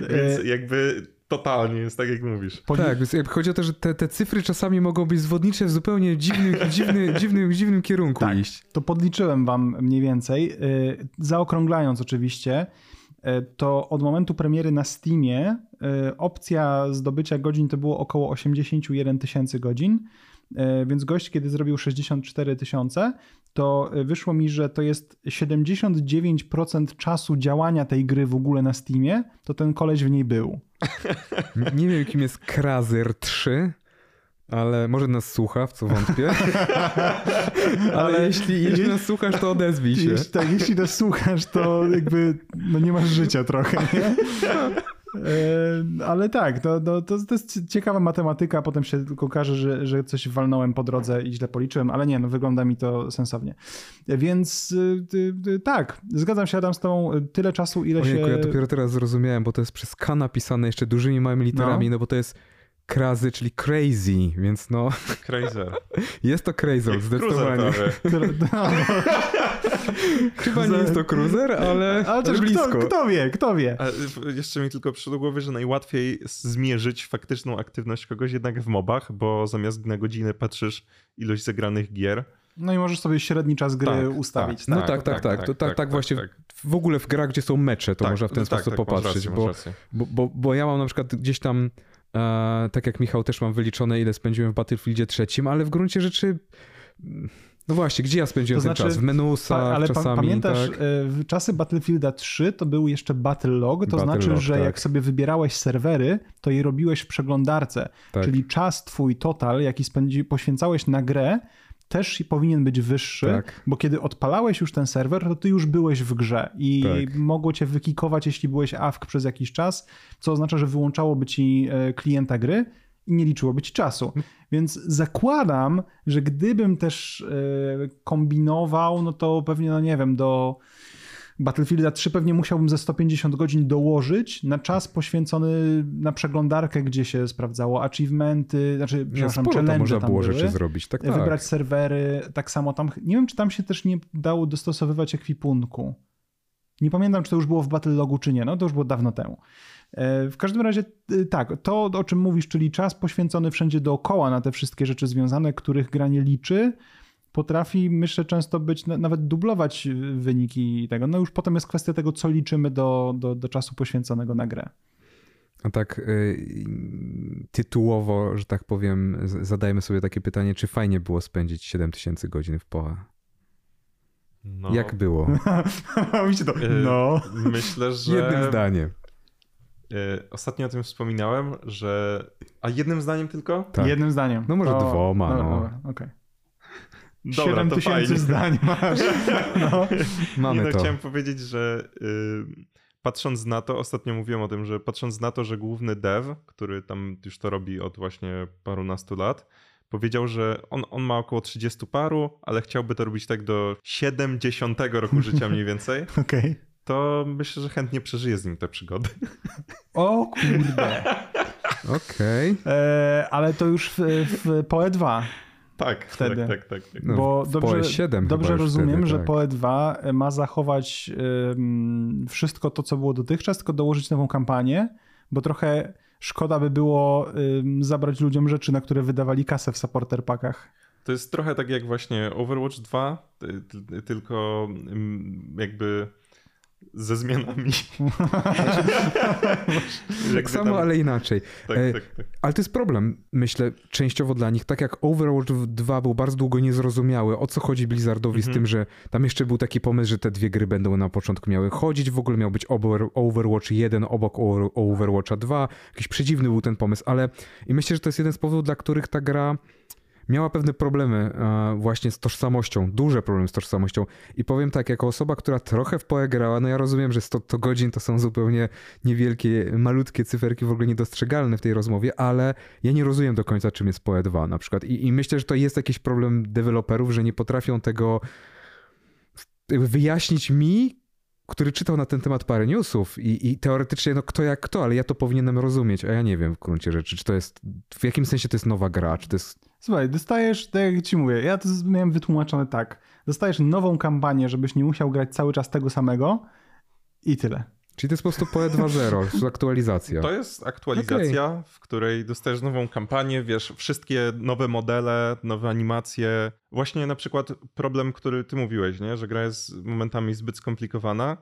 Więc e, jakby totalnie jest tak, jak mówisz. Tak, więc chodzi o to, że te, te cyfry czasami mogą być zwodnicze w zupełnie dziwnym, dziwny, dziwnym, dziwnym kierunku tak, iść. To podliczyłem wam mniej więcej, e, zaokrąglając oczywiście, e, to od momentu premiery na Steamie opcja zdobycia godzin to było około 81 tysięcy godzin, więc gość, kiedy zrobił 64 tysiące, to wyszło mi, że to jest 79% czasu działania tej gry w ogóle na Steamie, to ten koleś w niej był. Nie wiem, kim jest Krazer 3. ale może nas słucha, w co wątpię. ale, ale jeśli, jeśli nas słuchasz, to odezwij się. Jeśli, tak, jeśli nas słuchasz, to jakby no nie masz życia trochę, nie? Ale tak, to, to, to, jest ciekawa matematyka, potem się tylko okaże, że, że coś walnąłem po drodze i źle policzyłem, ale nie, no wygląda mi to sensownie. Więc y, tak, zgadzam się Adam z tą tyle czasu, ile Ojejku, się... ja dopiero teraz zrozumiałem, bo to jest przez K napisane jeszcze dużymi małymi literami, no, no bo to jest krazy, czyli crazy, więc no... Crazer. Jest to crazy, zdecydowanie. Chyba nie jest to cruiser, ale, ale też blisko. Kto, kto, wie, kto wie. A jeszcze mi tylko przyszło do głowy, że najłatwiej zmierzyć faktyczną aktywność kogoś jednak w mobach, bo zamiast na godziny patrzysz ilość zagranych gier, no i możesz sobie średni czas gry tak, ustawić. Tak, no tak, tak, tak. tak, tak, tak, tak właśnie w ogóle w grach, gdzie są mecze, to można w ten sposób popatrzeć, bo, bo, bo, bo ja mam na przykład gdzieś tam E, tak jak Michał też mam wyliczone, ile spędziłem w Battlefieldzie trzecim, ale w gruncie rzeczy. No właśnie, gdzie ja spędziłem to znaczy, ten czas? W menusa ale czasami, pa, pamiętasz, tak? w czasy Battlefielda 3 to był jeszcze Battle Log, to Battle znaczy, log, że tak. jak sobie wybierałeś serwery, to je robiłeś w przeglądarce, tak. czyli czas twój total, jaki spędzi, poświęcałeś na grę, też powinien być wyższy, tak. bo kiedy odpalałeś już ten serwer, to ty już byłeś w grze i tak. mogło cię wykikować, jeśli byłeś AFK przez jakiś czas, co oznacza, że wyłączałoby ci e, klienta gry i nie liczyłoby ci czasu. Więc zakładam, że gdybym też e, kombinował, no to pewnie, no nie wiem, do Battlefielda 3 pewnie musiałbym ze 150 godzin dołożyć na czas poświęcony na przeglądarkę, gdzie się sprawdzało achievementy, znaczy, no, przepraszam, challenge można było były, rzeczy zrobić, tak, tak. Wybrać serwery, tak samo tam, nie wiem, czy tam się też nie dało dostosowywać ekwipunku. Nie pamiętam, czy to już było w Battle Logu, czy nie, no to już było dawno temu. E, w każdym razie e, tak, to o czym mówisz, czyli czas poświęcony wszędzie dookoła na te wszystkie rzeczy związane, których gra nie liczy, potrafi, myślę, często być, nawet dublować wyniki tego. No już potem jest kwestia tego, co liczymy do, do, do czasu poświęconego na grę. A tak y, tytułowo, że tak powiem, zadajmy sobie takie pytanie, czy fajnie było spędzić 7000 godzin w POA? No. Jak było? to. Y, no. Myślę, że... Jednym zdaniem. Y, ostatnio o tym wspominałem, że... A jednym zdaniem tylko? Tak. Jednym zdaniem. No może to... dwoma, no. no. Okej. Okay. Dobra, 7 tysięcy zdań masz. No. Mamy Nie, no, to. Chciałem powiedzieć, że y, patrząc na to, ostatnio mówiłem o tym, że patrząc na to, że główny dev, który tam już to robi od właśnie parunastu lat, powiedział, że on, on ma około 30 paru, ale chciałby to robić tak do 70 roku życia mniej więcej. Okej. Okay. To myślę, że chętnie przeżyję z nim te przygody. O kurde. Okej. Okay. Ale to już w, w PoE 2. Tak, wtedy. tak, tak, tak. tak. No, Bo dobrze, 7 dobrze rozumiem, wtedy, że tak. PoE 2 ma zachować um, wszystko to, co było dotychczas, tylko dołożyć nową kampanię, bo trochę szkoda by było um, zabrać ludziom rzeczy, na które wydawali kasę w supporter packach. To jest trochę tak jak właśnie Overwatch 2, tylko jakby ze zmianami. tak samo, ale inaczej. Tak, e, tak, tak. Ale to jest problem, myślę, częściowo dla nich. Tak jak Overwatch 2 był bardzo długo niezrozumiały, o co chodzi Blizzardowi mhm. z tym, że tam jeszcze był taki pomysł, że te dwie gry będą na początku miały chodzić, w ogóle miał być Overwatch 1 obok Overwatcha 2. Jakiś przedziwny był ten pomysł, ale i myślę, że to jest jeden z powodów, dla których ta gra miała pewne problemy e, właśnie z tożsamością, duże problemy z tożsamością. I powiem tak, jako osoba, która trochę w PoE grała, no ja rozumiem, że 100, 100 godzin to są zupełnie niewielkie, malutkie cyferki, w ogóle niedostrzegalne w tej rozmowie, ale ja nie rozumiem do końca, czym jest PoE 2 na przykład. I, i myślę, że to jest jakiś problem deweloperów, że nie potrafią tego wyjaśnić mi, który czytał na ten temat parę newsów i, i, teoretycznie no kto jak kto, ale ja to powinienem rozumieć, a ja nie wiem w gruncie rzeczy, czy to jest, w jakim sensie to jest nowa gra, czy to jest Słuchaj, dostajesz, tak jak ci mówię, ja to miałem wytłumaczone tak. Dostajesz nową kampanię, żebyś nie musiał grać cały czas tego samego i tyle. Czyli to jest po prostu PoE 2.0, aktualizacja. To jest aktualizacja, okay. w której dostajesz nową kampanię, wiesz, wszystkie nowe modele, nowe animacje. Właśnie na przykład problem, który ty mówiłeś, nie? że gra jest momentami zbyt skomplikowana,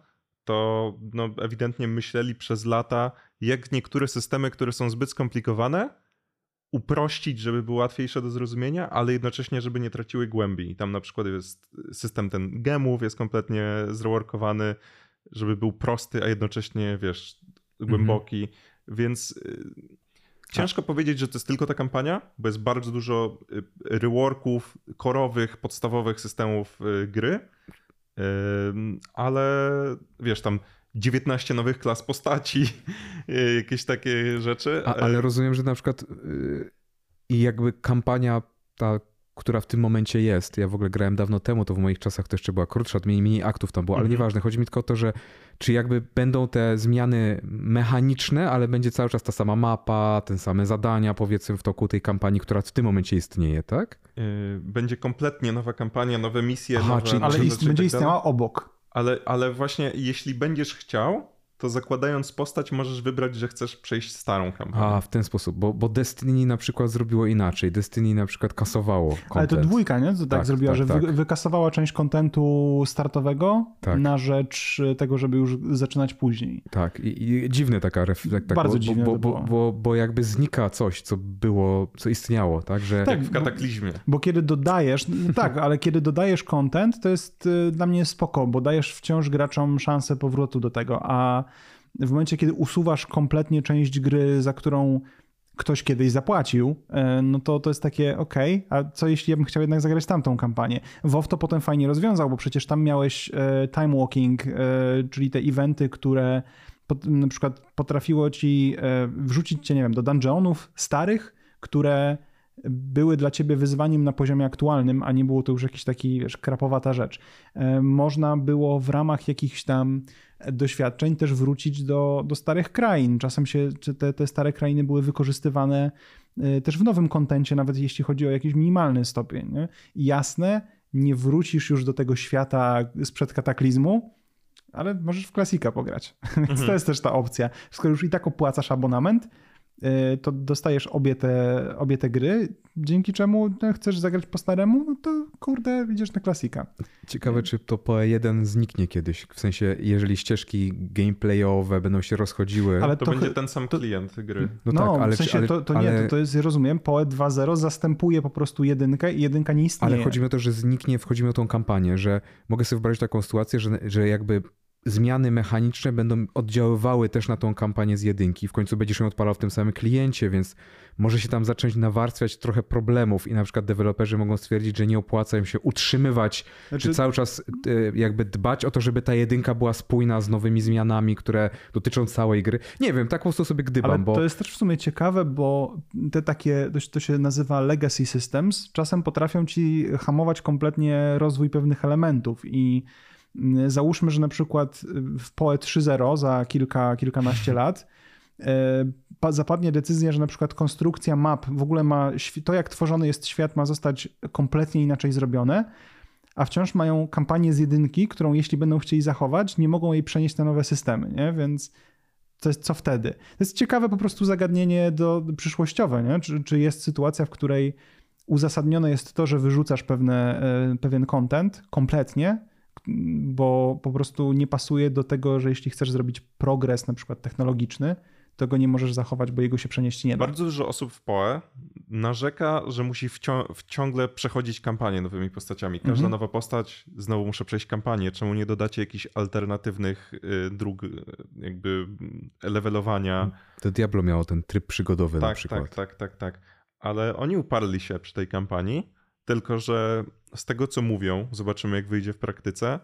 to no, ewidentnie myśleli przez lata, jak niektóre systemy, które są zbyt skomplikowane, uprościć, żeby było łatwiejsze do zrozumienia, ale jednocześnie, żeby nie traciły głębi. Tam na przykład jest system ten gemów, jest kompletnie zreworkowany, żeby był prosty, a jednocześnie, wiesz, głęboki. Mhm. Więc y, Ciężko powiedzieć, że to jest tylko ta kampania, bo jest bardzo dużo y, reworków, korowych, podstawowych systemów y, gry, ale wiesz, tam 19 nowych klas postaci, y, jakieś takie rzeczy. A, ale rozumiem, że na przykład yy, i jakby kampania ta, która w tym momencie jest, ja w ogóle grałem dawno temu, to w moich czasach to jeszcze była krótsza, mniej, mniej aktów tam było, ale Mhm. nieważne, chodzi mi tylko o to, że czy jakby będą te zmiany mechaniczne, ale będzie cały czas ta sama mapa, te same zadania powiedzmy w toku tej kampanii, która w tym momencie istnieje, tak? Y, Będzie kompletnie nowa kampania, nowe misje, Aha, nowe, czyli- Ale ist, będzie istniała obok. Ale, ale właśnie jeśli będziesz chciał, to zakładając postać możesz wybrać, że chcesz przejść starą kampanię. A, w ten sposób, bo, bo Destiny na przykład zrobiło inaczej. Destiny na przykład kasowało content. Ale to dwójka, nie? To tak, Tak, zrobiła, tak, że wy, tak. wykasowała część kontentu startowego Tak. na rzecz tego, żeby już zaczynać później. Tak, i, i dziwne taka refleksja. Bardzo bo, dziwne bo, bo, bo, bo jakby znika coś, co było, co istniało, tak? Że Tak, w kataklizmie. Bo kiedy dodajesz, tak, ale kiedy dodajesz content, to jest y, dla mnie spoko, bo dajesz wciąż graczom szansę powrotu do tego, a w momencie, kiedy usuwasz kompletnie część gry, za którą ktoś kiedyś zapłacił, e, no to to jest takie, okej, a co jeśli ja bym chciał jednak zagrać tamtą kampanię? WoW to potem fajnie rozwiązał, bo przecież tam miałeś e, time walking, e, czyli te eventy, które na przykład potrafiło ci wrzucić cię, nie wiem, do dungeonów starych, które były dla ciebie wyzwaniem na poziomie aktualnym, a nie było to już jakiś taki, wiesz, krapowata rzecz. Można było w ramach jakichś tam doświadczeń też wrócić do, do starych krain. Czasem się te, te stare krainy były wykorzystywane e, też w nowym kontencie, nawet jeśli chodzi o jakiś minimalny stopień. Nie? I jasne, nie wrócisz już do tego świata sprzed kataklizmu, ale możesz w klasika pograć. Więc to jest też ta opcja. Skoro już i tak opłacasz abonament, y, to dostajesz obie te, obie te gry, dzięki czemu no, chcesz zagrać po staremu, no to kurde, idziesz na klasika. ciekawe, czy to PoE1 zniknie kiedyś. W sensie, jeżeli ścieżki gameplayowe będą się rozchodziły. Ale To, to będzie ten sam to- klient gry. no, No, tak, ale, w sensie ale, to, to nie, ale, to, to jest, rozumiem, PoE 2.0 zastępuje po prostu jedynkę i jedynka nie istnieje. ale chodzi mi o to, że zniknie, wchodzimy w tą kampanię, że mogę sobie wyobrazić taką sytuację, że, że jakby zmiany mechaniczne będą oddziaływały też na tą kampanię z jedynki. W końcu będziesz ją odpalał w tym samym kliencie, więc może się tam zacząć nawarstwiać trochę problemów i na przykład deweloperzy mogą stwierdzić, że nie opłaca im się utrzymywać, Znaczy- czy cały czas e, jakby dbać o to, żeby ta jedynka była spójna z nowymi zmianami, które dotyczą całej gry. Nie wiem, tak po prostu sobie gdybam, Ale bo to jest też w sumie ciekawe, bo te takie, to się- nazywa legacy systems, czasem potrafią ci hamować kompletnie rozwój pewnych elementów i załóżmy, że na przykład w PoE 3.0 za kilka, kilkanaście lat pa- zapadnie decyzja, że na przykład konstrukcja map, w ogóle ma, to jak tworzony jest świat ma zostać kompletnie inaczej zrobione, a wciąż mają kampanię z jedynki, którą jeśli będą chcieli zachować, nie mogą jej przenieść na nowe systemy, nie? Więc to jest co wtedy? To jest ciekawe po prostu zagadnienie do, do przyszłościowe, nie? Czy, czy jest sytuacja, w której uzasadnione jest to, że wyrzucasz pewne, e, pewien content kompletnie, bo po prostu nie pasuje do tego, że jeśli chcesz zrobić progres na przykład technologiczny, to go nie możesz zachować, bo jego się przenieść nie da. Bardzo dużo osób w PoE narzeka, że musi wcią- ciągle przechodzić kampanię nowymi postaciami. Każda Mhm. nowa postać, znowu muszę przejść kampanię. Czemu nie dodacie jakichś alternatywnych y, dróg y, jakby y, levelowania? to Diablo miało ten tryb przygodowy na Tak, przykład. tak, tak, tak, tak. Ale oni uparli się przy tej kampanii, tylko że z tego co mówią, zobaczymy jak wyjdzie w praktyce,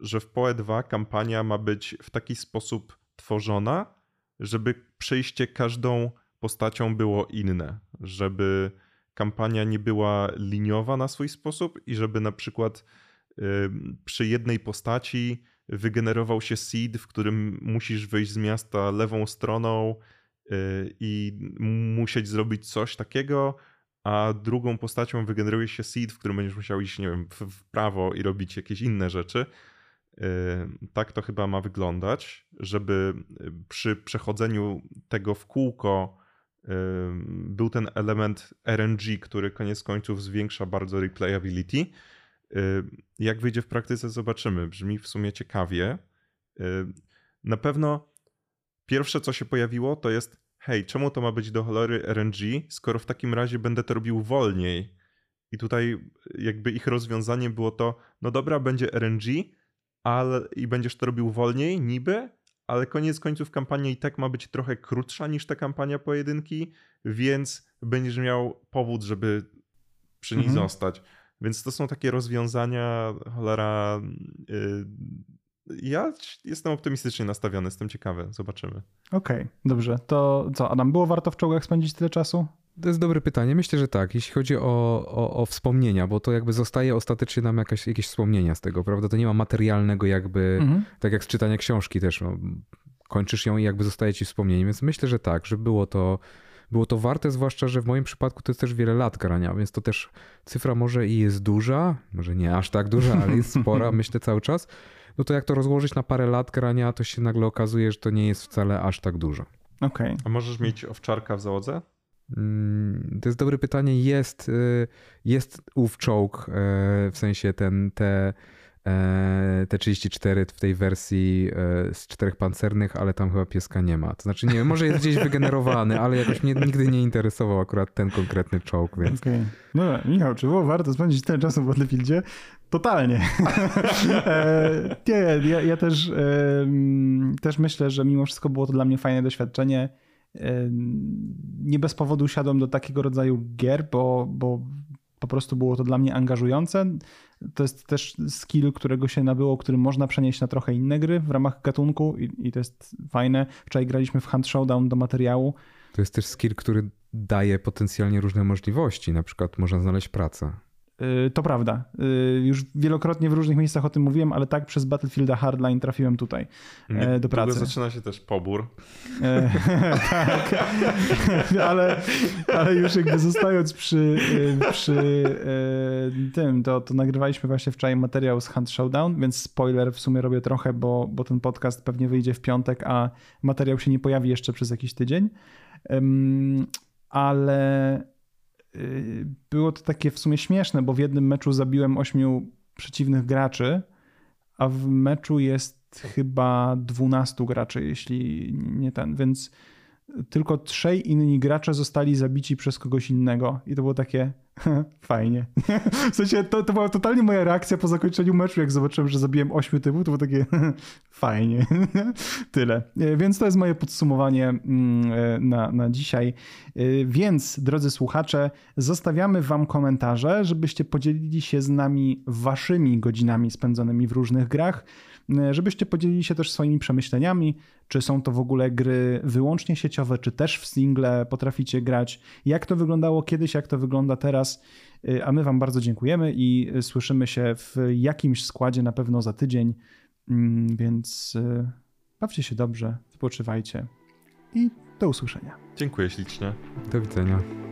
że w PoE 2 kampania ma być w taki sposób tworzona, żeby przejście każdą postacią było inne, żeby kampania nie była liniowa na swój sposób i żeby na przykład y, przy jednej postaci wygenerował się seed, w którym musisz wyjść z miasta lewą stroną y, i musieć zrobić coś takiego, a drugą postacią wygeneruje się seed, w którym będziesz musiał iść, nie wiem, w, prawo i robić jakieś inne rzeczy. Y, Tak to chyba ma wyglądać, żeby y, przy przechodzeniu tego w kółko y, był ten element RNG, który koniec końców zwiększa bardzo replayability. Jak wyjdzie w praktyce, zobaczymy. Brzmi w sumie ciekawie. Na pewno pierwsze, co się pojawiło, to jest hej, czemu to ma być do cholery RNG, skoro w takim razie będę to robił wolniej? I tutaj jakby ich rozwiązanie było to, no dobra, będzie RNG, ale i będziesz to robił wolniej, niby, ale koniec końców kampania i tak ma być trochę krótsza niż ta kampania pojedynki, więc będziesz miał powód, żeby przy niej Mhm. zostać. Więc to są takie rozwiązania, cholera. Yy, ja jestem optymistycznie nastawiony, jestem ciekawy, zobaczymy. Okej, dobrze. To co, Adam, było warto w czołgach spędzić tyle czasu? To jest dobre pytanie. Myślę, że tak. Jeśli chodzi o, o, o wspomnienia, bo to jakby zostaje ostatecznie nam jakaś, jakieś wspomnienia z tego, prawda? To nie ma materialnego jakby, Mhm. tak jak z czytania książki też. No, kończysz ją i jakby zostaje ci wspomnienie, więc myślę, że tak, że było to, było to warte, zwłaszcza, że w moim przypadku to jest też wiele lat grania, więc to też cyfra może i jest duża, może nie aż tak duża, ale jest spora, myślę cały czas. No to jak to rozłożyć na parę lat grania, to się nagle okazuje, że to nie jest wcale aż tak dużo. Okej. A możesz mieć owczarka w załodze? Mm, To jest dobre pytanie. Jest, y, jest ów czołg, y, w sensie ten, te, e, te 34 w tej wersji e, z czterech pancernych, ale tam chyba pieska nie ma. To znaczy, nie wiem, może jest gdzieś wygenerowany, ale jakoś mnie nigdy nie interesował akurat ten konkretny czołg, więc Okej. Dobra, Michał, czy było warto spędzić tyle czasu w Battlefieldzie? Totalnie. e, nie, ja, ja też, też myślę, że mimo wszystko było to dla mnie fajne doświadczenie. Nie bez powodu siadłem do takiego rodzaju gier, bo, bo po prostu było to dla mnie angażujące. To jest też skill, którego się nabyło, który można przenieść na trochę inne gry w ramach gatunku i, i to jest fajne. Wczoraj graliśmy w Hunt Showdown do materiału. to jest też skill, który daje potencjalnie różne możliwości. Na przykład można znaleźć pracę. Y, To prawda. Y, Już wielokrotnie w różnych miejscach o tym mówiłem, ale tak przez Battlefielda Hardline trafiłem tutaj e, do pracy. zaczyna się też pobór. E, tak, ale, ale już jakby zostając przy, y, przy e, tym, to, to nagrywaliśmy właśnie wczoraj materiał z Hunt Showdown, więc spoiler w sumie robię trochę, bo, bo ten podcast pewnie wyjdzie w piątek, a materiał się nie pojawi jeszcze przez jakiś tydzień. Ale było to takie w sumie śmieszne, bo w jednym meczu zabiłem ośmiu przeciwnych graczy, a w meczu jest chyba 12 graczy, jeśli nie ten, więc tylko trzej inni gracze zostali zabici przez kogoś innego i to było takie fajnie. W sensie to, to była totalnie moja reakcja po zakończeniu meczu, jak zobaczyłem, że zabiłem ośmiu typów, to było takie fajnie. Tyle. E, Więc to jest moje podsumowanie mm, e, na, na dzisiaj. E, Więc, drodzy słuchacze, zostawiamy wam komentarze, żebyście podzielili się z nami waszymi godzinami spędzonymi w różnych grach, żebyście podzielili się też swoimi przemyśleniami, czy są to w ogóle gry wyłącznie sieciowe, czy też w single potraficie grać, jak to wyglądało kiedyś, jak to wygląda teraz. Y, A my Wam bardzo dziękujemy i słyszymy się w jakimś składzie na pewno za tydzień. Mm, Więc y, bawcie się dobrze, wypoczywajcie i do usłyszenia. Dziękuję ślicznie. Do widzenia.